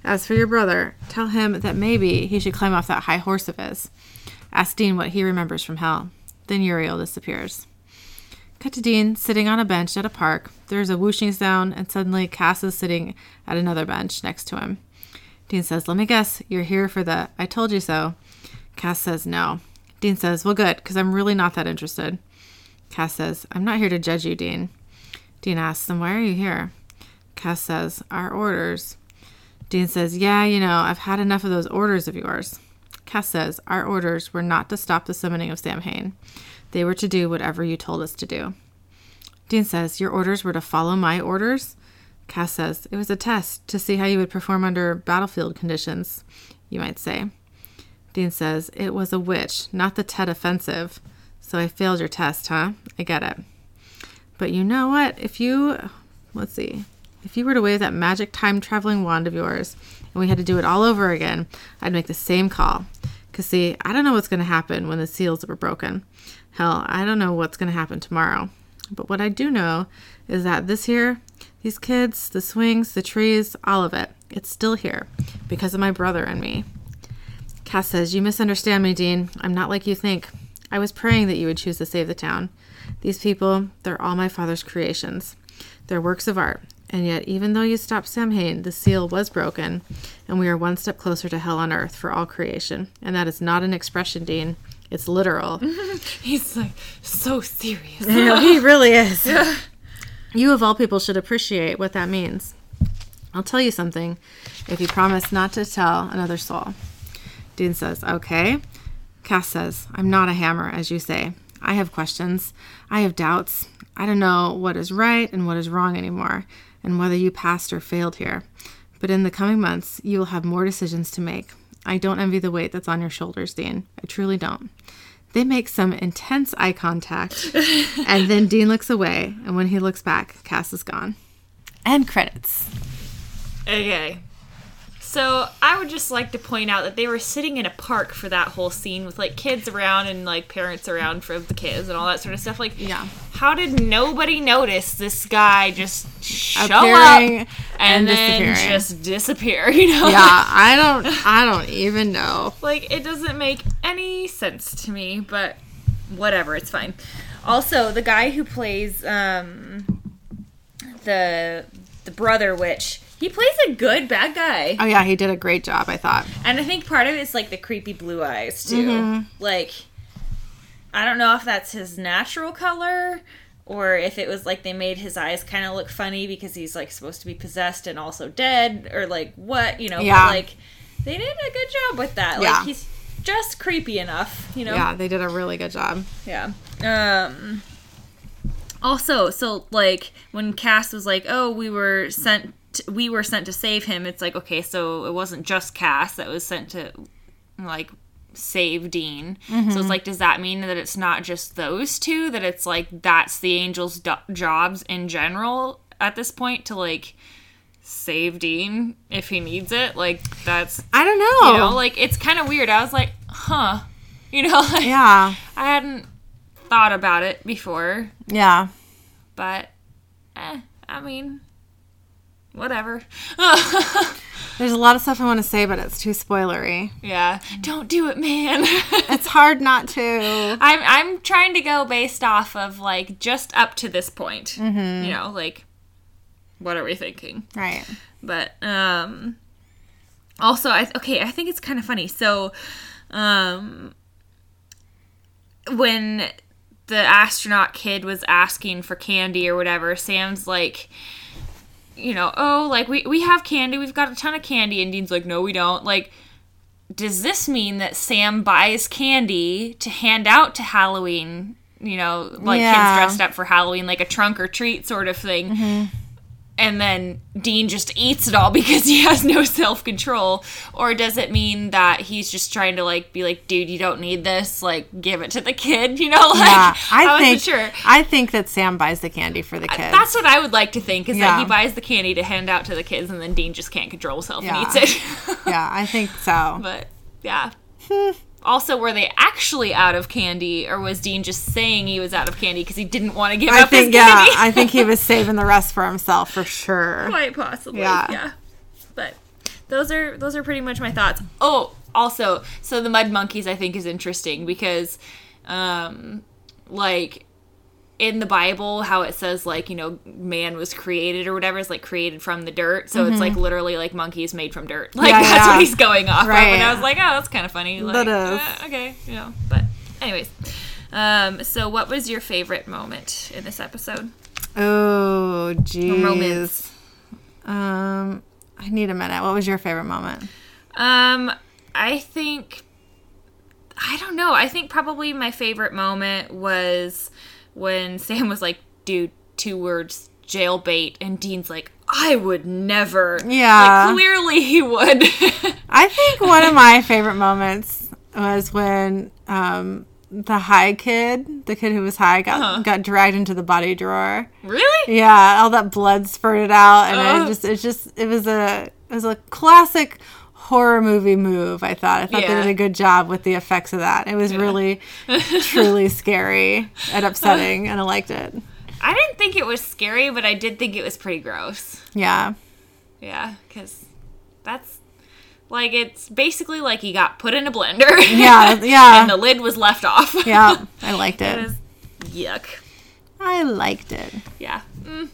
As for your brother, tell him that maybe he should climb off that high horse of his. Ask Dean what he remembers from hell. Then Uriel disappears. Cut to Dean sitting on a bench at a park. There's a whooshing sound, and suddenly Cass is sitting at another bench next to him. Dean says, Let me guess, you're here for the I told you so. Cass says, No. Dean says, Well, good, because I'm really not that interested. Cass says, I'm not here to judge you, Dean. Dean asks, Then why are you here? Cass says, Our orders. Dean says, Yeah, you know, I've had enough of those orders of yours. Cass says, Our orders were not to stop the summoning of Sam Hain. They were to do whatever you told us to do. Dean says, Your orders were to follow my orders? Cass says, It was a test to see how you would perform under battlefield conditions, you might say. Dean says, It was a witch, not the Tet offensive. So I failed your test, huh? I get it. But you know what? If you, let's see, if you were to wave that magic time traveling wand of yours and we had to do it all over again, I'd make the same call. Because, see, I don't know what's going to happen when the seals were broken. Hell, I don't know what's going to happen tomorrow. But what I do know is that this year, these kids, the swings, the trees, all of it, it's still here because of my brother and me. Cass says, You misunderstand me, Dean. I'm not like you think. I was praying that you would choose to save the town. These people, they're all my father's creations. They're works of art. And yet, even though you stopped Samhain, the seal was broken, and we are one step closer to hell on earth for all creation. And that is not an expression, Dean. It's literal. *laughs* He's like so serious. Yeah, he really is. *laughs* You, of all people, should appreciate what that means. I'll tell you something if you promise not to tell another soul. Dean says, Okay. Cass says, I'm not a hammer, as you say. I have questions. I have doubts. I don't know what is right and what is wrong anymore, and whether you passed or failed here. But in the coming months, you will have more decisions to make. I don't envy the weight that's on your shoulders, Dean. I truly don't. They make some intense eye contact, *laughs* and then Dean looks away, and when he looks back, Cass is gone. End credits. Okay. So I would just like to point out that they were sitting in a park for that whole scene with like kids around and like parents around for the kids and all that sort of stuff. Like, Yeah. how did nobody notice this guy just show Appearing up and, and then just disappear? *laughs* You know? Yeah, *laughs* I don't I don't even know. Like it doesn't make any sense to me, but whatever, it's fine. Also, the guy who plays um the the brother witch, he plays a good bad guy. Oh yeah, he did a great job, I thought. And I think part of it's like the creepy blue eyes too. Mm-hmm. Like I don't know if that's his natural color or if it was like they made his eyes kind of look funny because he's like supposed to be possessed and also dead or like what, you know, Yeah. but like they did a good job with that. Yeah. Like he's just creepy enough, you know. Yeah, they did a really good job. Yeah. Um also, so like when Cass was like, "Oh, we were sent we were sent to save him." It's like, okay, so it wasn't just Cass that was sent to like save Dean. So it's like does that mean that it's not just those two that it's like that's the angels do- jobs in general at this point to like save Dean if he needs it? Like that's I don't know. you know, like it's kind of weird. I was like, "Huh." *laughs* You know, like yeah. I hadn't thought about it before, Yeah. but eh, I mean, whatever. *laughs* There's a lot of stuff I want to say, but it's too spoilery. yeah, don't do it, man. *laughs* It's hard not to. I'm I'm trying to go based off of like just up to this point. Mm-hmm. You know, like what are we thinking? Right. But um also I okay, I think it's kind of funny. So um when the astronaut kid was asking for candy or whatever, Sam's like you know, oh, like we we have candy, we've got a ton of candy and Dean's like, "No, we don't." Like does this mean that Sam buys candy to hand out to Halloween, you know, like Yeah. kids dressed up for Halloween like a trunk or treat sort of thing? Mm-hmm. And then Dean just eats it all *laughs* because he has no self control? Or does it mean that he's just trying to like be like, dude, you don't need this, like give it to the kid, *laughs* you know? Like Yeah. I, wasn't think sure. I think that Sam buys the candy for the kids. That's what I would like to think is that he buys the candy to hand out to the kids and then Dean just can't control himself Yeah. and eats it. *laughs* yeah, I think so. but yeah. Also, were they actually out of candy, or was Dean just saying he was out of candy because he didn't want to give I up think his yeah, candy? I think he was *laughs* saving the rest for himself for sure. quite possibly Yeah. yeah. but those are those are pretty much my thoughts oh also so the mud monkeys i think is interesting because um like in the bible how it says like you know man was created or whatever is like created from the dirt so it's like literally like monkeys made from dirt like *laughs* Mm-hmm. Yeah, that's yeah. what he's going off of Right. and i was like oh that's kind of funny like, That is. uh, okay you know but anyways um so what was your favorite moment in this episode Oh, jeez. Romance. Um, I need a minute. What was your favorite moment? Um, I think I don't know. I think probably my favorite moment was when *laughs* Sam was like, "Dude, two words, jailbait," and Dean's like, "I would never." Yeah. like, clearly he would. *laughs* I think one of my favorite moments was when um, the high kid, the kid who was high, got Uh-huh. got dragged into the body drawer. really? Yeah, all that blood spurted out, and it just, it just, it was a, it was a classic horror movie move. I thought. I thought Yeah. they did a good job with the effects of that. It was really, *laughs* truly scary and upsetting, and I liked it. I didn't think it was scary, but I did think it was pretty gross. Yeah, Yeah, because that's like it's basically like he got put in a blender. yeah, *laughs* yeah, and the lid was left off. yeah. *laughs* I liked It it. was yuck. I liked it. Yeah. Mm.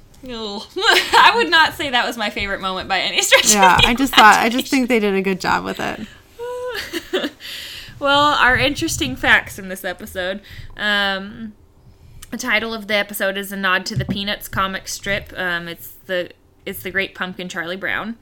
*laughs* I would not say that was my favorite moment by any stretch. Yeah, of the I just thought. I just think they did a good job with it. *laughs* well, our interesting facts from this episode. Um, the title of the episode is a nod to the Peanuts comic strip. Um, it's the it's the Great Pumpkin Charlie Brown.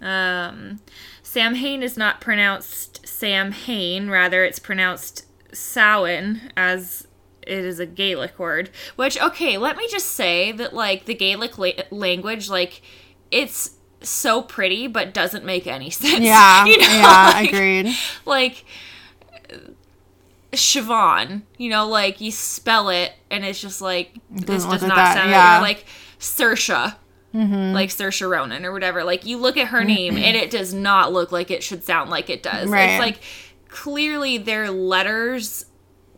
Um, Sam Hain is not pronounced Sam Hain, rather it's pronounced Samhain as it is a Gaelic word. Which okay, let me just say that like the Gaelic la- language, like it's so pretty but doesn't make any *laughs* sense. Yeah, *laughs* You know, yeah, like- agreed. like Siobhan, you know, like you spell it and it's just like this does not that, sound yeah. Mm-hmm. like Sersha, like Saoirse Ronan or whatever. Like you look at her name and it does not look like it should sound like it does. Right. It's like clearly their letters,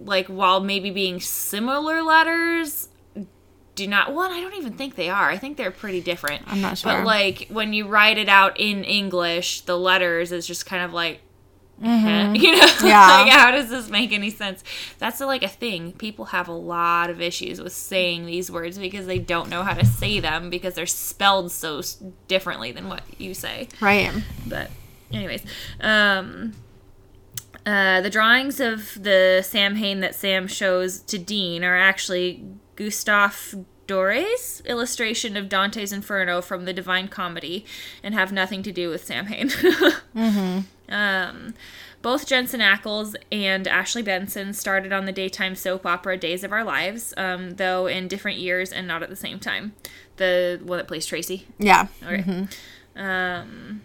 like while maybe being similar letters, do not. Well, I don't even think they are. I think they're pretty different. I'm not sure. But like when you write it out in English, the letters is just kind of like, *laughs* you know, Mm-hmm. *laughs* Yeah. like how does this make any sense? That's like a thing. People have a lot of issues with saying these words because they don't know how to say them because they're spelled so differently than what you say. Right. But, anyways, um, uh, the drawings of the Sam Hain that Sam shows to Dean are actually Gustave Dore's illustration of Dante's Inferno from the Divine Comedy and have nothing to do with Sam Hain. *laughs* um, both Jensen Ackles and Ashley Benson started on the daytime soap opera Days of Our Lives, um, though in different years and not at the same time. The one that plays Tracy. Yeah. Okay. Um,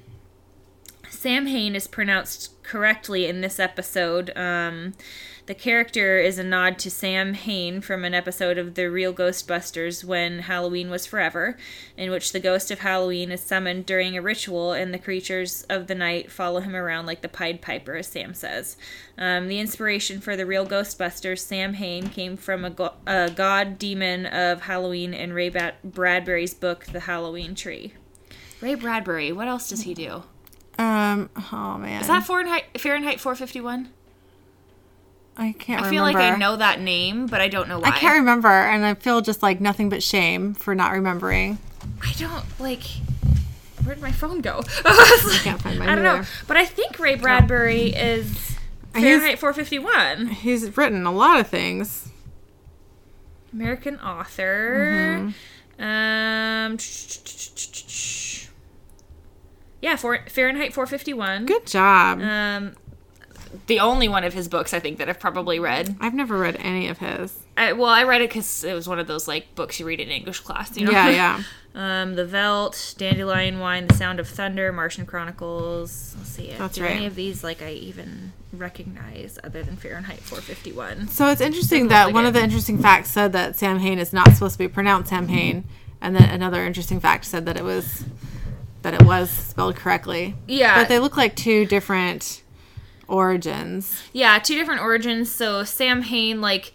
Sam Hain is pronounced correctly in this episode. Um, the character is a nod to Sam Hain from an episode of The Real Ghostbusters when Halloween was forever, in which the ghost of Halloween is summoned during a ritual and the creatures of the night follow him around like the Pied Piper, as Sam says. Um, the inspiration for The Real Ghostbusters, Sam Hain, came from a, go- a god demon of Halloween in Ray Bradbury's book, The Halloween Tree. Ray Bradbury, what else does he do? Um. Oh man. Is that Fahrenheit, Fahrenheit 451? I can't. I feel remember. like I know that name, but I don't know why. I can't remember, and I feel just like nothing but shame for not remembering. I don't like. Where did my phone go? *laughs* I can't find mine I don't know, but I think Ray Bradbury is He's- Fahrenheit 451. He's written a lot of things. American author. Mm-hmm. Um. Yeah, for, Fahrenheit 451. Good job. Um, the only one of his books I think that I've probably read. I've never read any of his. I, well, I read it because it was one of those like books you read in English class. You know? Yeah, yeah. *laughs* Um, the Veldt, Dandelion Wine, The Sound of Thunder, Martian Chronicles. Let's see. That's right. any of these like I even recognize other than Fahrenheit 451? So it's interesting that one of the interesting facts said that Sam Hain is not supposed to be pronounced Sam Hain, and then another interesting fact said that it was that it was spelled correctly. Yeah. But they look like two different origins. Yeah, two different origins. So Sam Hain, like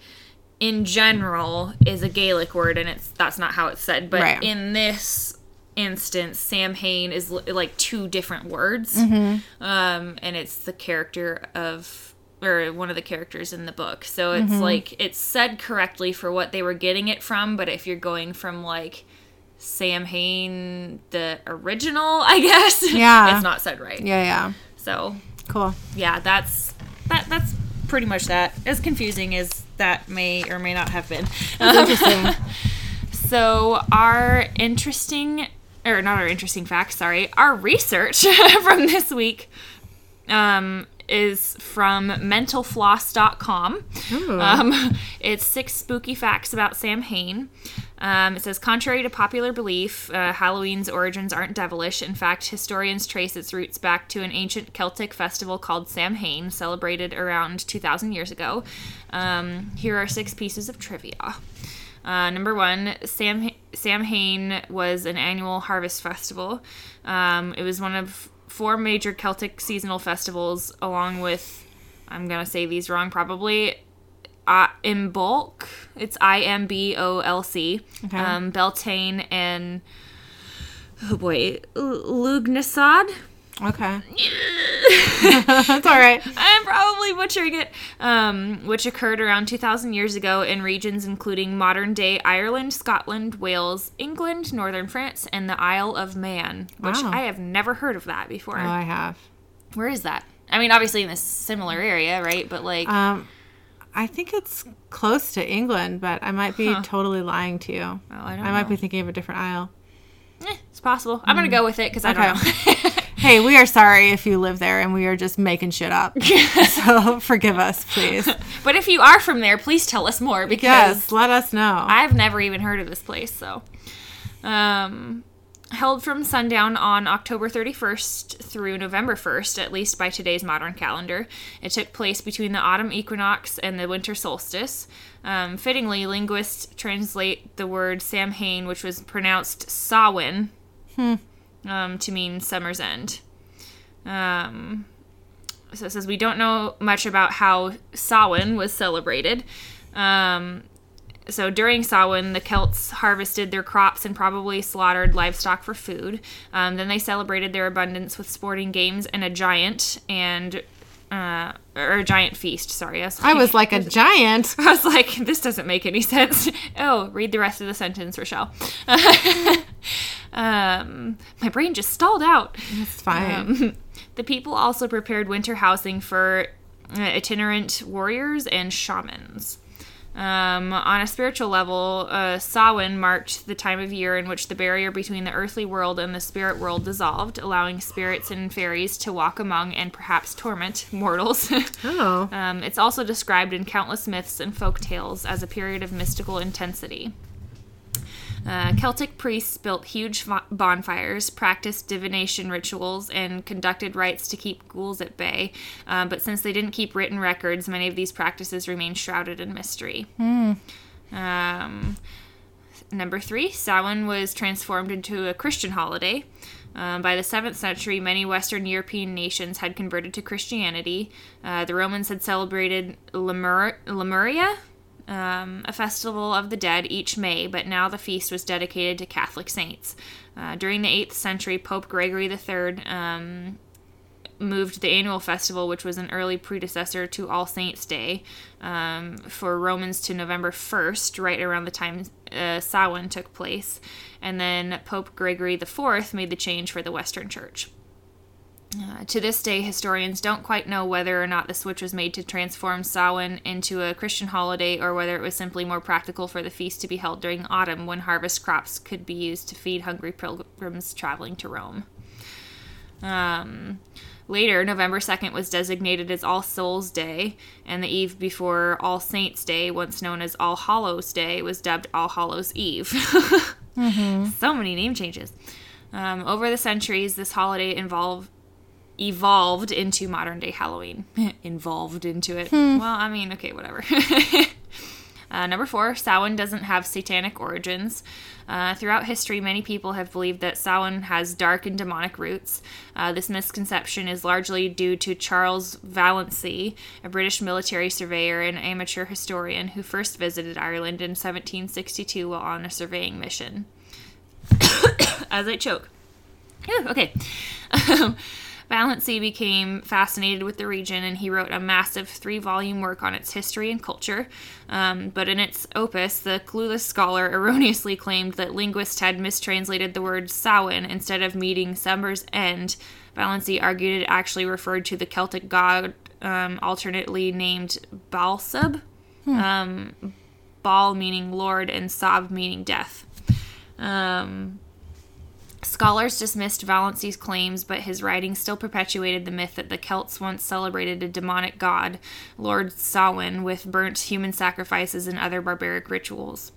in general, is a Gaelic word, and it's that's not how it's said. But Right. in this instance, Sam Hain is li- like two different words, Mm-hmm. um, and it's the character of or one of the characters in the book. So it's Mm-hmm. like it's said correctly for what they were getting it from. But if you're going from like Sam Hain, the original, I guess, *laughs* Yeah. it's not said right. Yeah, yeah. So Cool. yeah, that's that. That's pretty much that. As confusing as that may or may not have been. Um, Interesting. *laughs* so our interesting, or not our interesting facts. Sorry, our research *laughs* from this week um, is from mentalfloss.com. Um, it's six spooky facts about Sam Hain. Um, it says, contrary to popular belief, uh, Halloween's origins aren't devilish. In fact, historians trace its roots back to an ancient Celtic festival called Samhain, celebrated around 2,000 years ago. Um, here are six pieces of trivia. Uh, number one, Sam Samhain was an annual harvest festival. Um, it was one of four major Celtic seasonal festivals, along with, I'm to say these wrong probably, uh, Imbolc. It's I M B O L C. Okay. Um, Beltane and, oh boy, Lugnasad. Okay. *laughs* That's all right. I'm probably butchering it, um, which occurred around 2,000 years ago in regions including modern day Ireland, Scotland, Wales, England, northern France, and the Isle of Man, which Wow. I have never heard of that before. Oh, I have. Where is that? I mean, obviously in this similar area, right? But like, Um, I think it's close to England, but I might be Huh. totally lying to you. well, I don't I might be thinking of a different isle. Eh, it's possible. I'm gonna go with it because I don't know. *laughs* Hey, we are sorry if you live there and we are just making shit up. *laughs* so forgive us, please. *laughs* but if you are from there, please tell us more because Yes, let us know. I've never even heard of this place. So, um, held from sundown on October 31st through November 1st, at least by today's modern calendar. It took place between the autumn equinox and the winter solstice. Um, fittingly, linguists translate the word Samhain, which was pronounced Samhain, um, to mean summer's end. Um, so it says we don't know much about how Samhain was celebrated. Um, so during Samhain, the Celts harvested their crops and probably slaughtered livestock for food. Um, then they celebrated their abundance with sporting games and a giant and uh, or a giant feast. Sorry, I was I was like a *laughs* giant. I was like, this doesn't make any sense. *laughs* Oh, read the rest of the sentence, Rochelle. *laughs* um, my brain just stalled out. It's fine. Um, the people also prepared winter housing for uh, itinerant warriors and shamans. Um, on a spiritual level, uh, Samhain marked the time of year in which the barrier between the earthly world and the spirit world dissolved, allowing spirits and fairies to walk among and perhaps torment *laughs* mortals. *laughs* oh. Um, it's also described in countless myths and folk tales as a period of mystical intensity. Uh, Celtic priests built huge bonfires, practiced divination rituals, and conducted rites to keep ghouls at bay. Um, but since they didn't keep written records, many of these practices remain shrouded in mystery. Um, number three, Samhain was transformed into a Christian holiday. Um, by the 7th century, many Western European nations had converted to Christianity. Uh, the Romans had celebrated Lemur- Lemuria, um, a festival of the dead, each May, but now the feast was dedicated to Catholic saints. Uh, during the 8th century, Pope Gregory III um, moved the annual festival, which was an early predecessor to All Saints' Day, um, for Romans to November 1st, right around the time uh, Samhain took place. And then Pope Gregory IV made the change for the Western Church. Uh, to this day, historians don't quite know whether or not the switch was made to transform Samhain into a Christian holiday or whether it was simply more practical for the feast to be held during autumn when harvest crops could be used to feed hungry pilgrims traveling to Rome. Um, later, November 2nd was designated as All Souls Day, and the eve before All Saints Day, once known as All Hallows Day, was dubbed All Hallows Eve. *laughs* So many name changes. Um, over the centuries, this holiday involved evolved into modern day Halloween. *laughs* involved into it. Well, I mean, okay, whatever. *laughs* uh, number four, Samhain doesn't have satanic origins. Uh, throughout history, many people have believed that Samhain has dark and demonic roots. Uh, this misconception is largely due to Charles Vallancey, a British military surveyor and amateur historian who first visited Ireland in 1762 while on a surveying mission. *coughs* As I choke. Phew, *coughs* okay. *laughs* Vallancey became fascinated with the region and he wrote a massive three volume work on its history and culture. Um, but in its opus, the clueless scholar *laughs* erroneously claimed that linguists had mistranslated the word Samhain instead of meeting summer's end. Vallancey argued it actually referred to the Celtic god um, alternately named Balsab, um, Baal meaning Lord, and Sab meaning death. Um, Scholars dismissed Vallancey's claims, but his writings still perpetuated the myth that the Celts once celebrated a demonic god, Lord Samhain, with burnt human sacrifices and other barbaric rituals.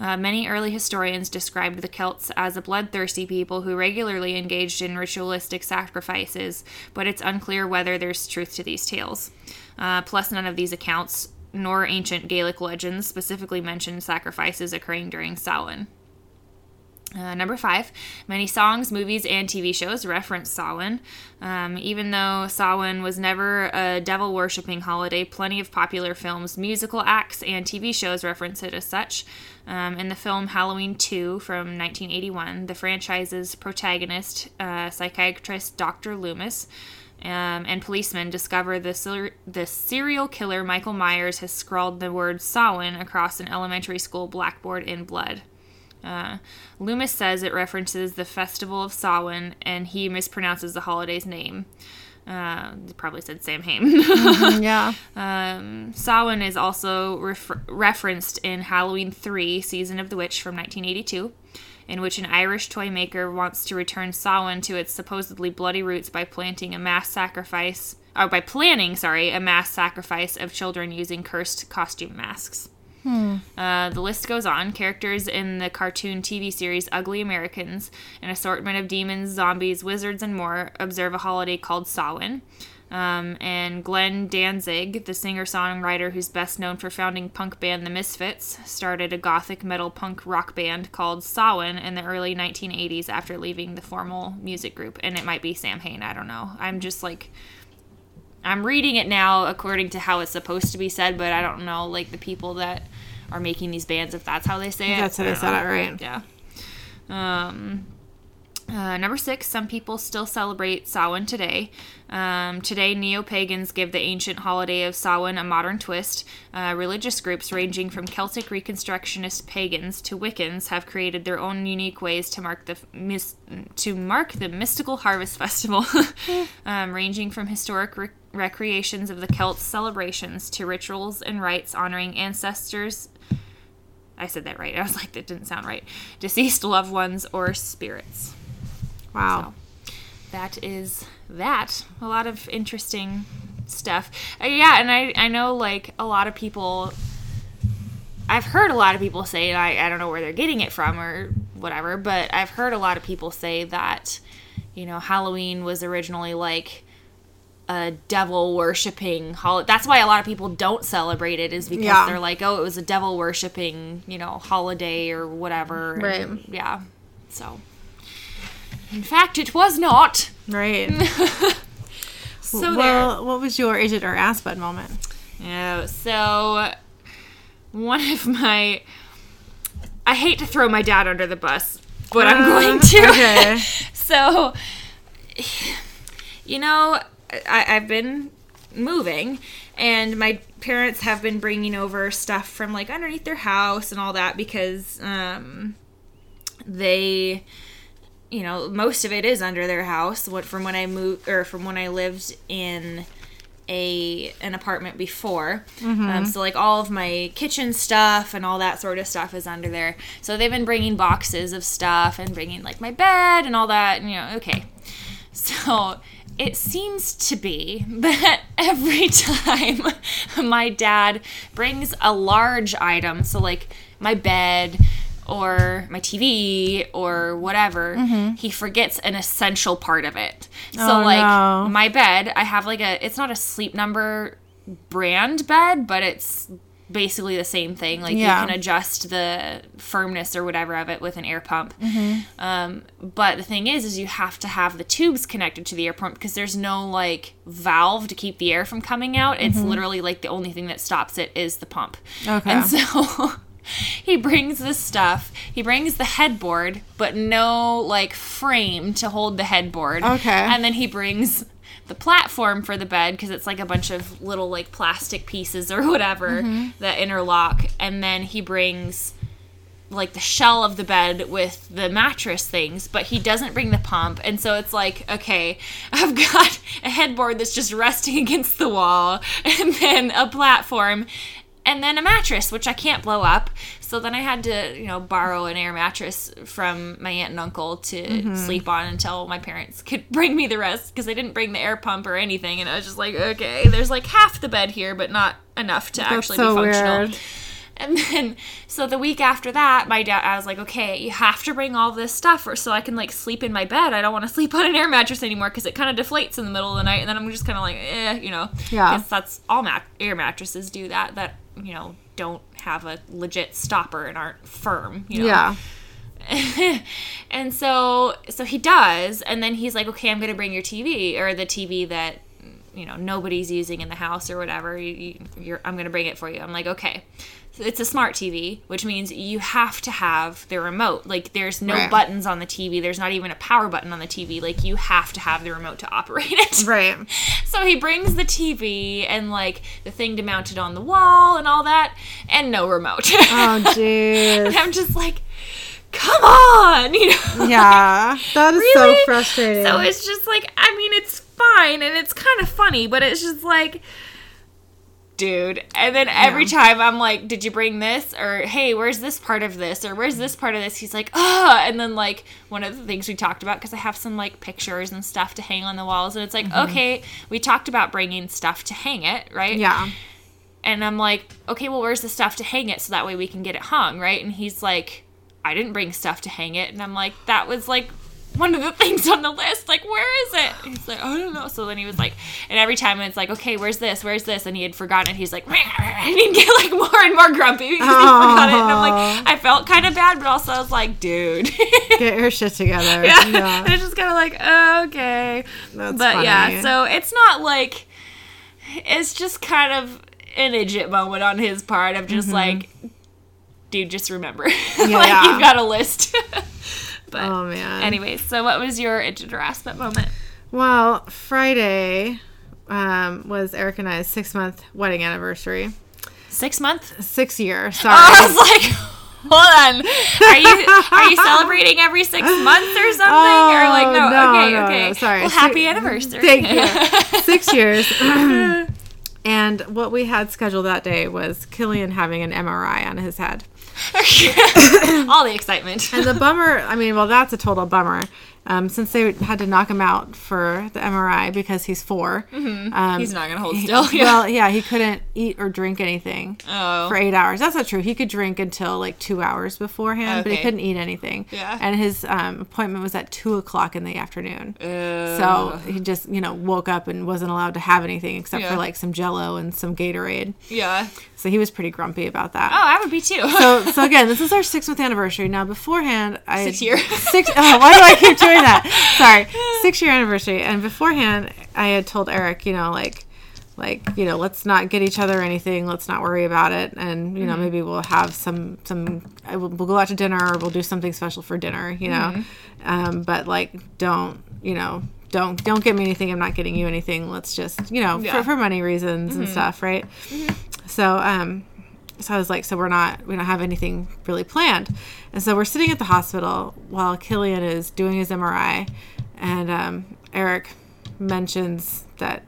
Uh, many early historians described the Celts as a bloodthirsty people who regularly engaged in ritualistic sacrifices, but it's unclear whether there's truth to these tales. Uh, plus, none of these accounts, nor ancient Gaelic legends, specifically mention sacrifices occurring during Samhain. Uh, number five, many songs, movies, and TV shows reference Samhain. Um, even though Samhain was never a devil worshipping holiday, plenty of popular films, musical acts, and TV shows reference it as such. Um, in the film Halloween 2 from 1981, the franchise's protagonist, uh, psychiatrist Dr. Loomis, um, and policemen discover the, ser- the serial killer Michael Myers has scrawled the word Samhain across an elementary school blackboard in blood. Uh, Loomis says it references the festival of Samhain, and he mispronounces the holiday's name. Uh, probably said Samhain. *laughs* Yeah. um, Samhain is also refer- referenced in Halloween 3, Season of the Witch from 1982, in which an Irish toy maker wants to return Samhain to its supposedly bloody roots by planting a mass sacrifice, or by planning, sorry, a mass sacrifice of children using cursed costume masks. Uh, the list goes on. Characters in the cartoon TV series Ugly Americans, an assortment of demons, zombies, wizards, and more, observe a holiday called Samhain. Um, and Glenn Danzig, the singer songwriter who's best known for founding punk band The Misfits, started a gothic metal punk rock band called Samhain in the early 1980s after leaving the formal music group. And it might be Sam Hain, I don't know. I'm just like. I'm reading it now according to how it's supposed to be said, but I don't know like the people that are making these bands if that's how they say it. That's how they said it, right? Yeah. Um, uh, number six, some people still celebrate Samhain today. Um, today, neo pagans give the ancient holiday of Samhain a modern twist. Uh, religious groups ranging from Celtic Reconstructionist pagans to Wiccans have created their own unique ways to mark the mis- to mark the mystical harvest festival, *laughs* *laughs* um, ranging from historic rec- recreations of the Celts' celebrations to rituals and rites honoring ancestors I said that right. *laughs* I was like, that didn't sound right. Deceased loved ones or spirits. Wow. So that is that. A lot of interesting stuff. Uh, yeah, and I, I know like a lot of people. I've heard a lot of people say, and I, I don't know where they're getting it from or whatever, but I've heard a lot of people say that, you know, Halloween was originally like a devil worshipping holiday. That's why a lot of people don't celebrate it is because Yeah. they're like, oh, it was a devil worshipping, you know, holiday or whatever. And, Right. yeah. So, in fact, it was not. Right. *laughs* So there. well, what was your Is it or ass bud moment? Yeah, so one of my I hate to throw my dad under the bus, but I'm going to. Uh, Okay. *laughs* so *sighs* you know, I, I've been moving and my parents have been bringing over stuff from like underneath their house and all that because um they you know most of it is under their house. What from when i moved or from when i lived in a an apartment before. Um, so like all of my kitchen stuff and all that sort of stuff is under there. So they've been bringing boxes of stuff and bringing like my bed and all that and you know okay. *laughs* So it seems to be *laughs* that every time *laughs* my dad brings a large item, so like my bed or my TV or whatever, mm-hmm. he forgets an essential part of it. So Oh, like no. my bed, I have like a it's not a sleep number brand bed, but it's basically the same thing. Like Yeah. you can adjust the firmness or whatever of it with an air pump. Um, but the thing is, is you have to have the tubes connected to the air pump because there's no like valve to keep the air from coming out. It's literally like the only thing that stops it is the pump. Okay. And so *laughs* he brings this stuff. He brings the headboard, but no like frame to hold the headboard. Okay. And then he brings the platform for the bed because it's like a bunch of little like plastic pieces or *laughs* whatever mm-hmm. that interlock. And then he brings like the shell of the bed with the mattress things, but he doesn't bring the pump. And so it's like, okay, *laughs* I've got a headboard that's just resting *laughs* against the wall, and then a platform, and then a mattress, which I can't blow up. So then I had to, you know, borrow an air mattress from my aunt and uncle to sleep on until my parents could *laughs* bring me the rest because they didn't bring the air pump or anything. And I was just like, okay, there's like half the bed here, but not enough to actually so be functional. weird. And then, so the week after that, my dad, I was like, okay, you have to bring all this stuff or so I can like sleep in my bed. I don't want to sleep on an air mattress anymore because it kind of deflates in the middle of the night. And then I'm just kind of like, eh, you know. Yeah. that's all mat- air mattresses do that, that, you know, don't have a legit stopper and aren't firm, you know. Yeah. *laughs* and so so he does and then he's like okay i'm gonna bring your tv or the tv that you know nobody's using in the house or whatever you, you, you're, i'm gonna bring it for you i'm like okay it's a smart tv which means you have to have the remote like there's no Right. buttons on the tv there's not even a power button on the tv like you have to have the remote to operate it *laughs* Right. so he brings the TV and like the thing to mount it on the wall and all that, and no remote. Oh, *laughs* jeez. and I'm just like, come on, *laughs* you know. Yeah. That is so frustrating. So it's just like, I mean, it's fine and it's kind of funny, but it's just like, dude. And then every time I'm like, did you bring this? Or hey, where's this part of this? Or where's this part of this? He's like, oh. And then like one of the things we talked about because I have some like pictures and stuff to hang on the walls, and it's like, mm-hmm. okay, we talked about bringing stuff to hang it, right? yeah. And I'm like, okay, well, where's the stuff to hang it so that way we can get it hung, right? And he's like, I didn't bring stuff to hang it. And I'm like, that was like one of the things on the list. Like, where is it? And he's like, I don't know. So then he was like, and every time it's like, okay, where's this? Where's this? And he had forgotten it. He's like, *laughs* and he'd get like more and more grumpy because he forgot it. And I'm like, I felt kind of bad, but also I was like, dude. *laughs* Get your shit together. *laughs* yeah. Yeah. And it's just kind of like, oh, okay. That's but yeah, so it's not like it's just kind of an idiot moment on his part of just like, dude, just remember, like Mm-hmm. Yeah. you've got a list. But Oh, man. anyways, so what was your idiot harassment moment? Well, Friday um, was Eric and I's six month wedding anniversary. Six months. Six year. *laughs* Sorry. I was like. Hold on. Are you are you *laughs* celebrating every six months or something? or like no, Oh, no, okay, no, okay. no, sorry. Well, happy anniversary. Thank you. *laughs* Six years. *clears throat* and what we had scheduled that day was Killian having an MRI on his head. *laughs* All the excitement. And the bummer, I mean, well, that's a total bummer. Um, since they had to knock him out for the MRI because he's 4 Um, Mm-hmm. He's not gonna hold still. *laughs* Well, yeah, he couldn't eat or drink anything Oh. for eight hours. That's not true. He could drink until like two hours beforehand, but he couldn't eat anything. Yeah. And his um, appointment was at two o'clock in the afternoon. So he just, you know, woke up and wasn't allowed to have anything except Yeah. for like some Jello and some Gatorade. yeah. So he was pretty grumpy about that. Oh, I would be too. So, so *laughs* again, this is our six month anniversary. Now, beforehand, I Six year. six. Oh, why do I keep *laughs* doing that? *laughs* Sorry, six year anniversary. And beforehand, I had told Eric, you know, like, like you know, let's not get each other anything. Let's not worry about it. And you know, maybe we'll have some some. I will- We'll go out to dinner or we'll do something special for dinner. You know, um, but like, don't you know. Don't don't get me anything. I'm not getting you anything. Let's just you know Yeah. for, for money reasons and stuff, right? So um, so I was like, so we're not, we don't have anything really planned. And so we're sitting at the hospital while Killian is doing his MRI. And um, Eric mentions that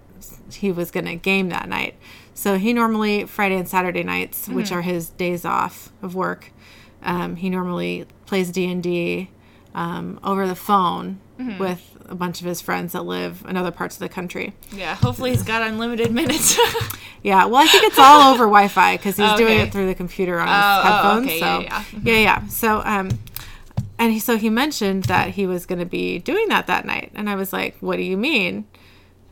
he was going to game that night. So he normally, Friday and Saturday nights, which are his days off of work, um, he normally plays D&D um, over the phone with a bunch of his friends that live in other parts of the country. yeah. Hopefully he's got unlimited minutes. *laughs* Yeah, well, I think it's all over Wi-Fi because he's doing Okay. it through the computer on his Oh, oh, okay, so yeah, yeah. yeah, yeah. So um, and he so he mentioned that he was going to be doing that that night, and I was like, "What do you mean?"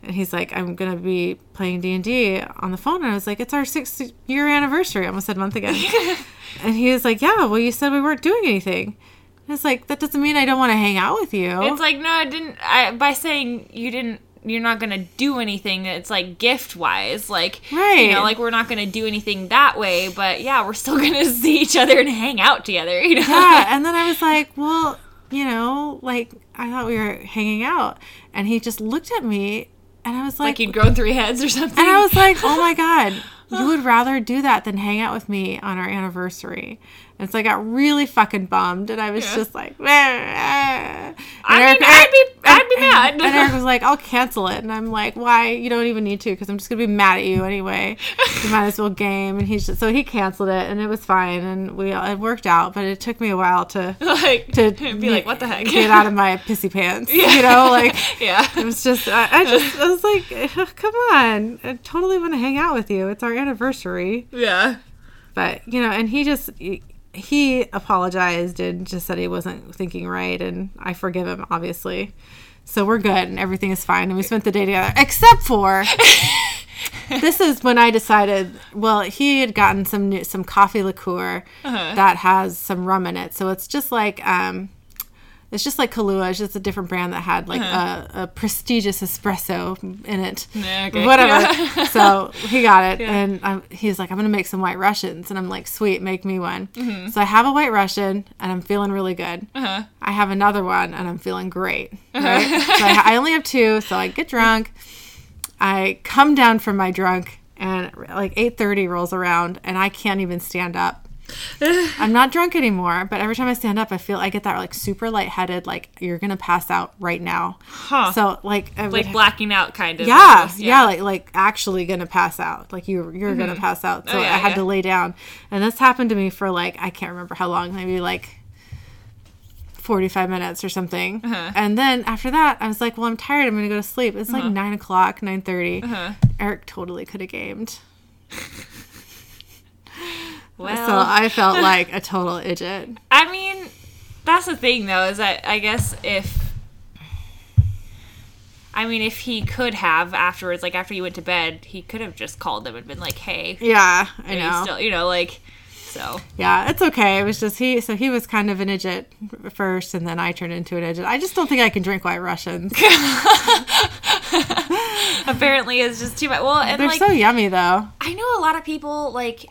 And he's like, "I'm going to be playing D and D on the phone," and I was like, "It's our six year anniversary." I almost said month again. *laughs* and he was like, "Yeah, well, you said we weren't doing anything." It's like that doesn't mean I don't want to hang out with you. it's like no, I didn't. I by saying you didn't. You're not gonna do anything. It's like gift wise, like Right. You know, like we're not gonna do anything that way. But yeah, we're still *laughs* gonna see each other and hang out together. You know. yeah *laughs* and then i was like well you know like i thought we were hanging out and he just looked at me and i was like, like you'd grown three heads or something. and i was like oh my *laughs* god you would rather do that than hang out with me on our anniversary and so i got really fucking bummed and i was Yeah. just like "Meh, eh." I Eric- mean, I'd be, I'd be mad. and Eric was like, I'll cancel it. And I'm like, why? You don't even need to because I'm just going to be mad at you anyway. You might as well game. And he's just, so he canceled it and it was fine. And we, it worked out, but it took me a while to, *laughs* like to be like, what the heck? get out of my pissy *laughs* pants. You know, like *laughs* yeah. it was just, I, I just, I was like, come on. I totally want to hang out with you. It's our anniversary. Yeah. But, you know, and he just, he apologized and just said he wasn't thinking right. And I forgive him, obviously. So we're good and everything is fine. And we spent the day together, except for *laughs* this is when I decided. Well, he had gotten some new, some coffee liqueur Uh-huh. that has some rum in it, so it's just like um, it's just like Kahlua. It's just a different brand that had like a, a prestigious espresso in it. Uh-huh. Yeah, okay. *laughs* Whatever. *laughs* so he got it, Yeah. and um, he's like, "I'm gonna make some White Russians," and I'm like, "Sweet, make me one." Mm-hmm. So I have a White Russian, and I'm feeling really good. Uh-huh. I have another one, and I'm feeling great. Right? so I, I only have two, so I get drunk. I come down from my drunk, and like 8:30 rolls around, and I can't even stand up. *sighs* I'm not drunk anymore, but every time I stand up, I feel I get that like super lightheaded, like you're gonna pass out right now. Huh. So like, I like blacking out kind of. yeah, almost, yeah, like like actually gonna pass out. Like you you're gonna pass out. So Oh, yeah, I had yeah. to lay down, and this happened to me for like I can't remember how long, maybe like. 45 minutes or something Uh-huh. and then after that i was like well i'm tired i'm gonna go to sleep it's Uh-huh. like 9 o'clock 9.30 Uh-huh. eric totally could have gamed *laughs* Well, so i felt *laughs* like a total idiot I mean, that's the thing though, is that I guess if I mean if he could have afterwards, like after you went to bed, he could have just called them and been like, Hey, yeah i you know still you know, like so Yeah, it's okay. It was just he. So he was kind of an idiot first, and then I turned into an idiot. I just don't think I can drink White Russians. *laughs* apparently it's just too much well and They're like so yummy, though. I know a lot of people like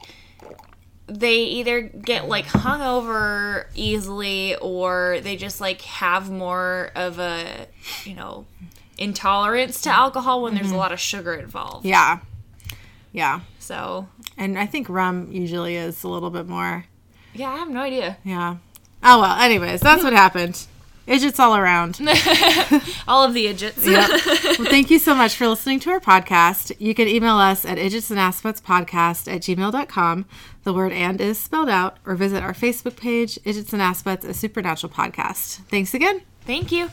they either get like hungover easily or they just like have more of a you know intolerance to alcohol when there's a mm-hmm. lot of sugar involved. Yeah, yeah. So And I think rum usually is a little bit more. yeah, I have no idea. Yeah. Oh well. Anyways, that's what happened. Idiots all around. *laughs* *laughs* All of the idiots. Yep. *laughs* Well, thank you so much for listening to our podcast. You can email us at idiotsandaspettspodcast at gmail.com. The word and is spelled out, or visit our Facebook page, Idiots and Aspets, a supernatural podcast. Thanks again. Thank you.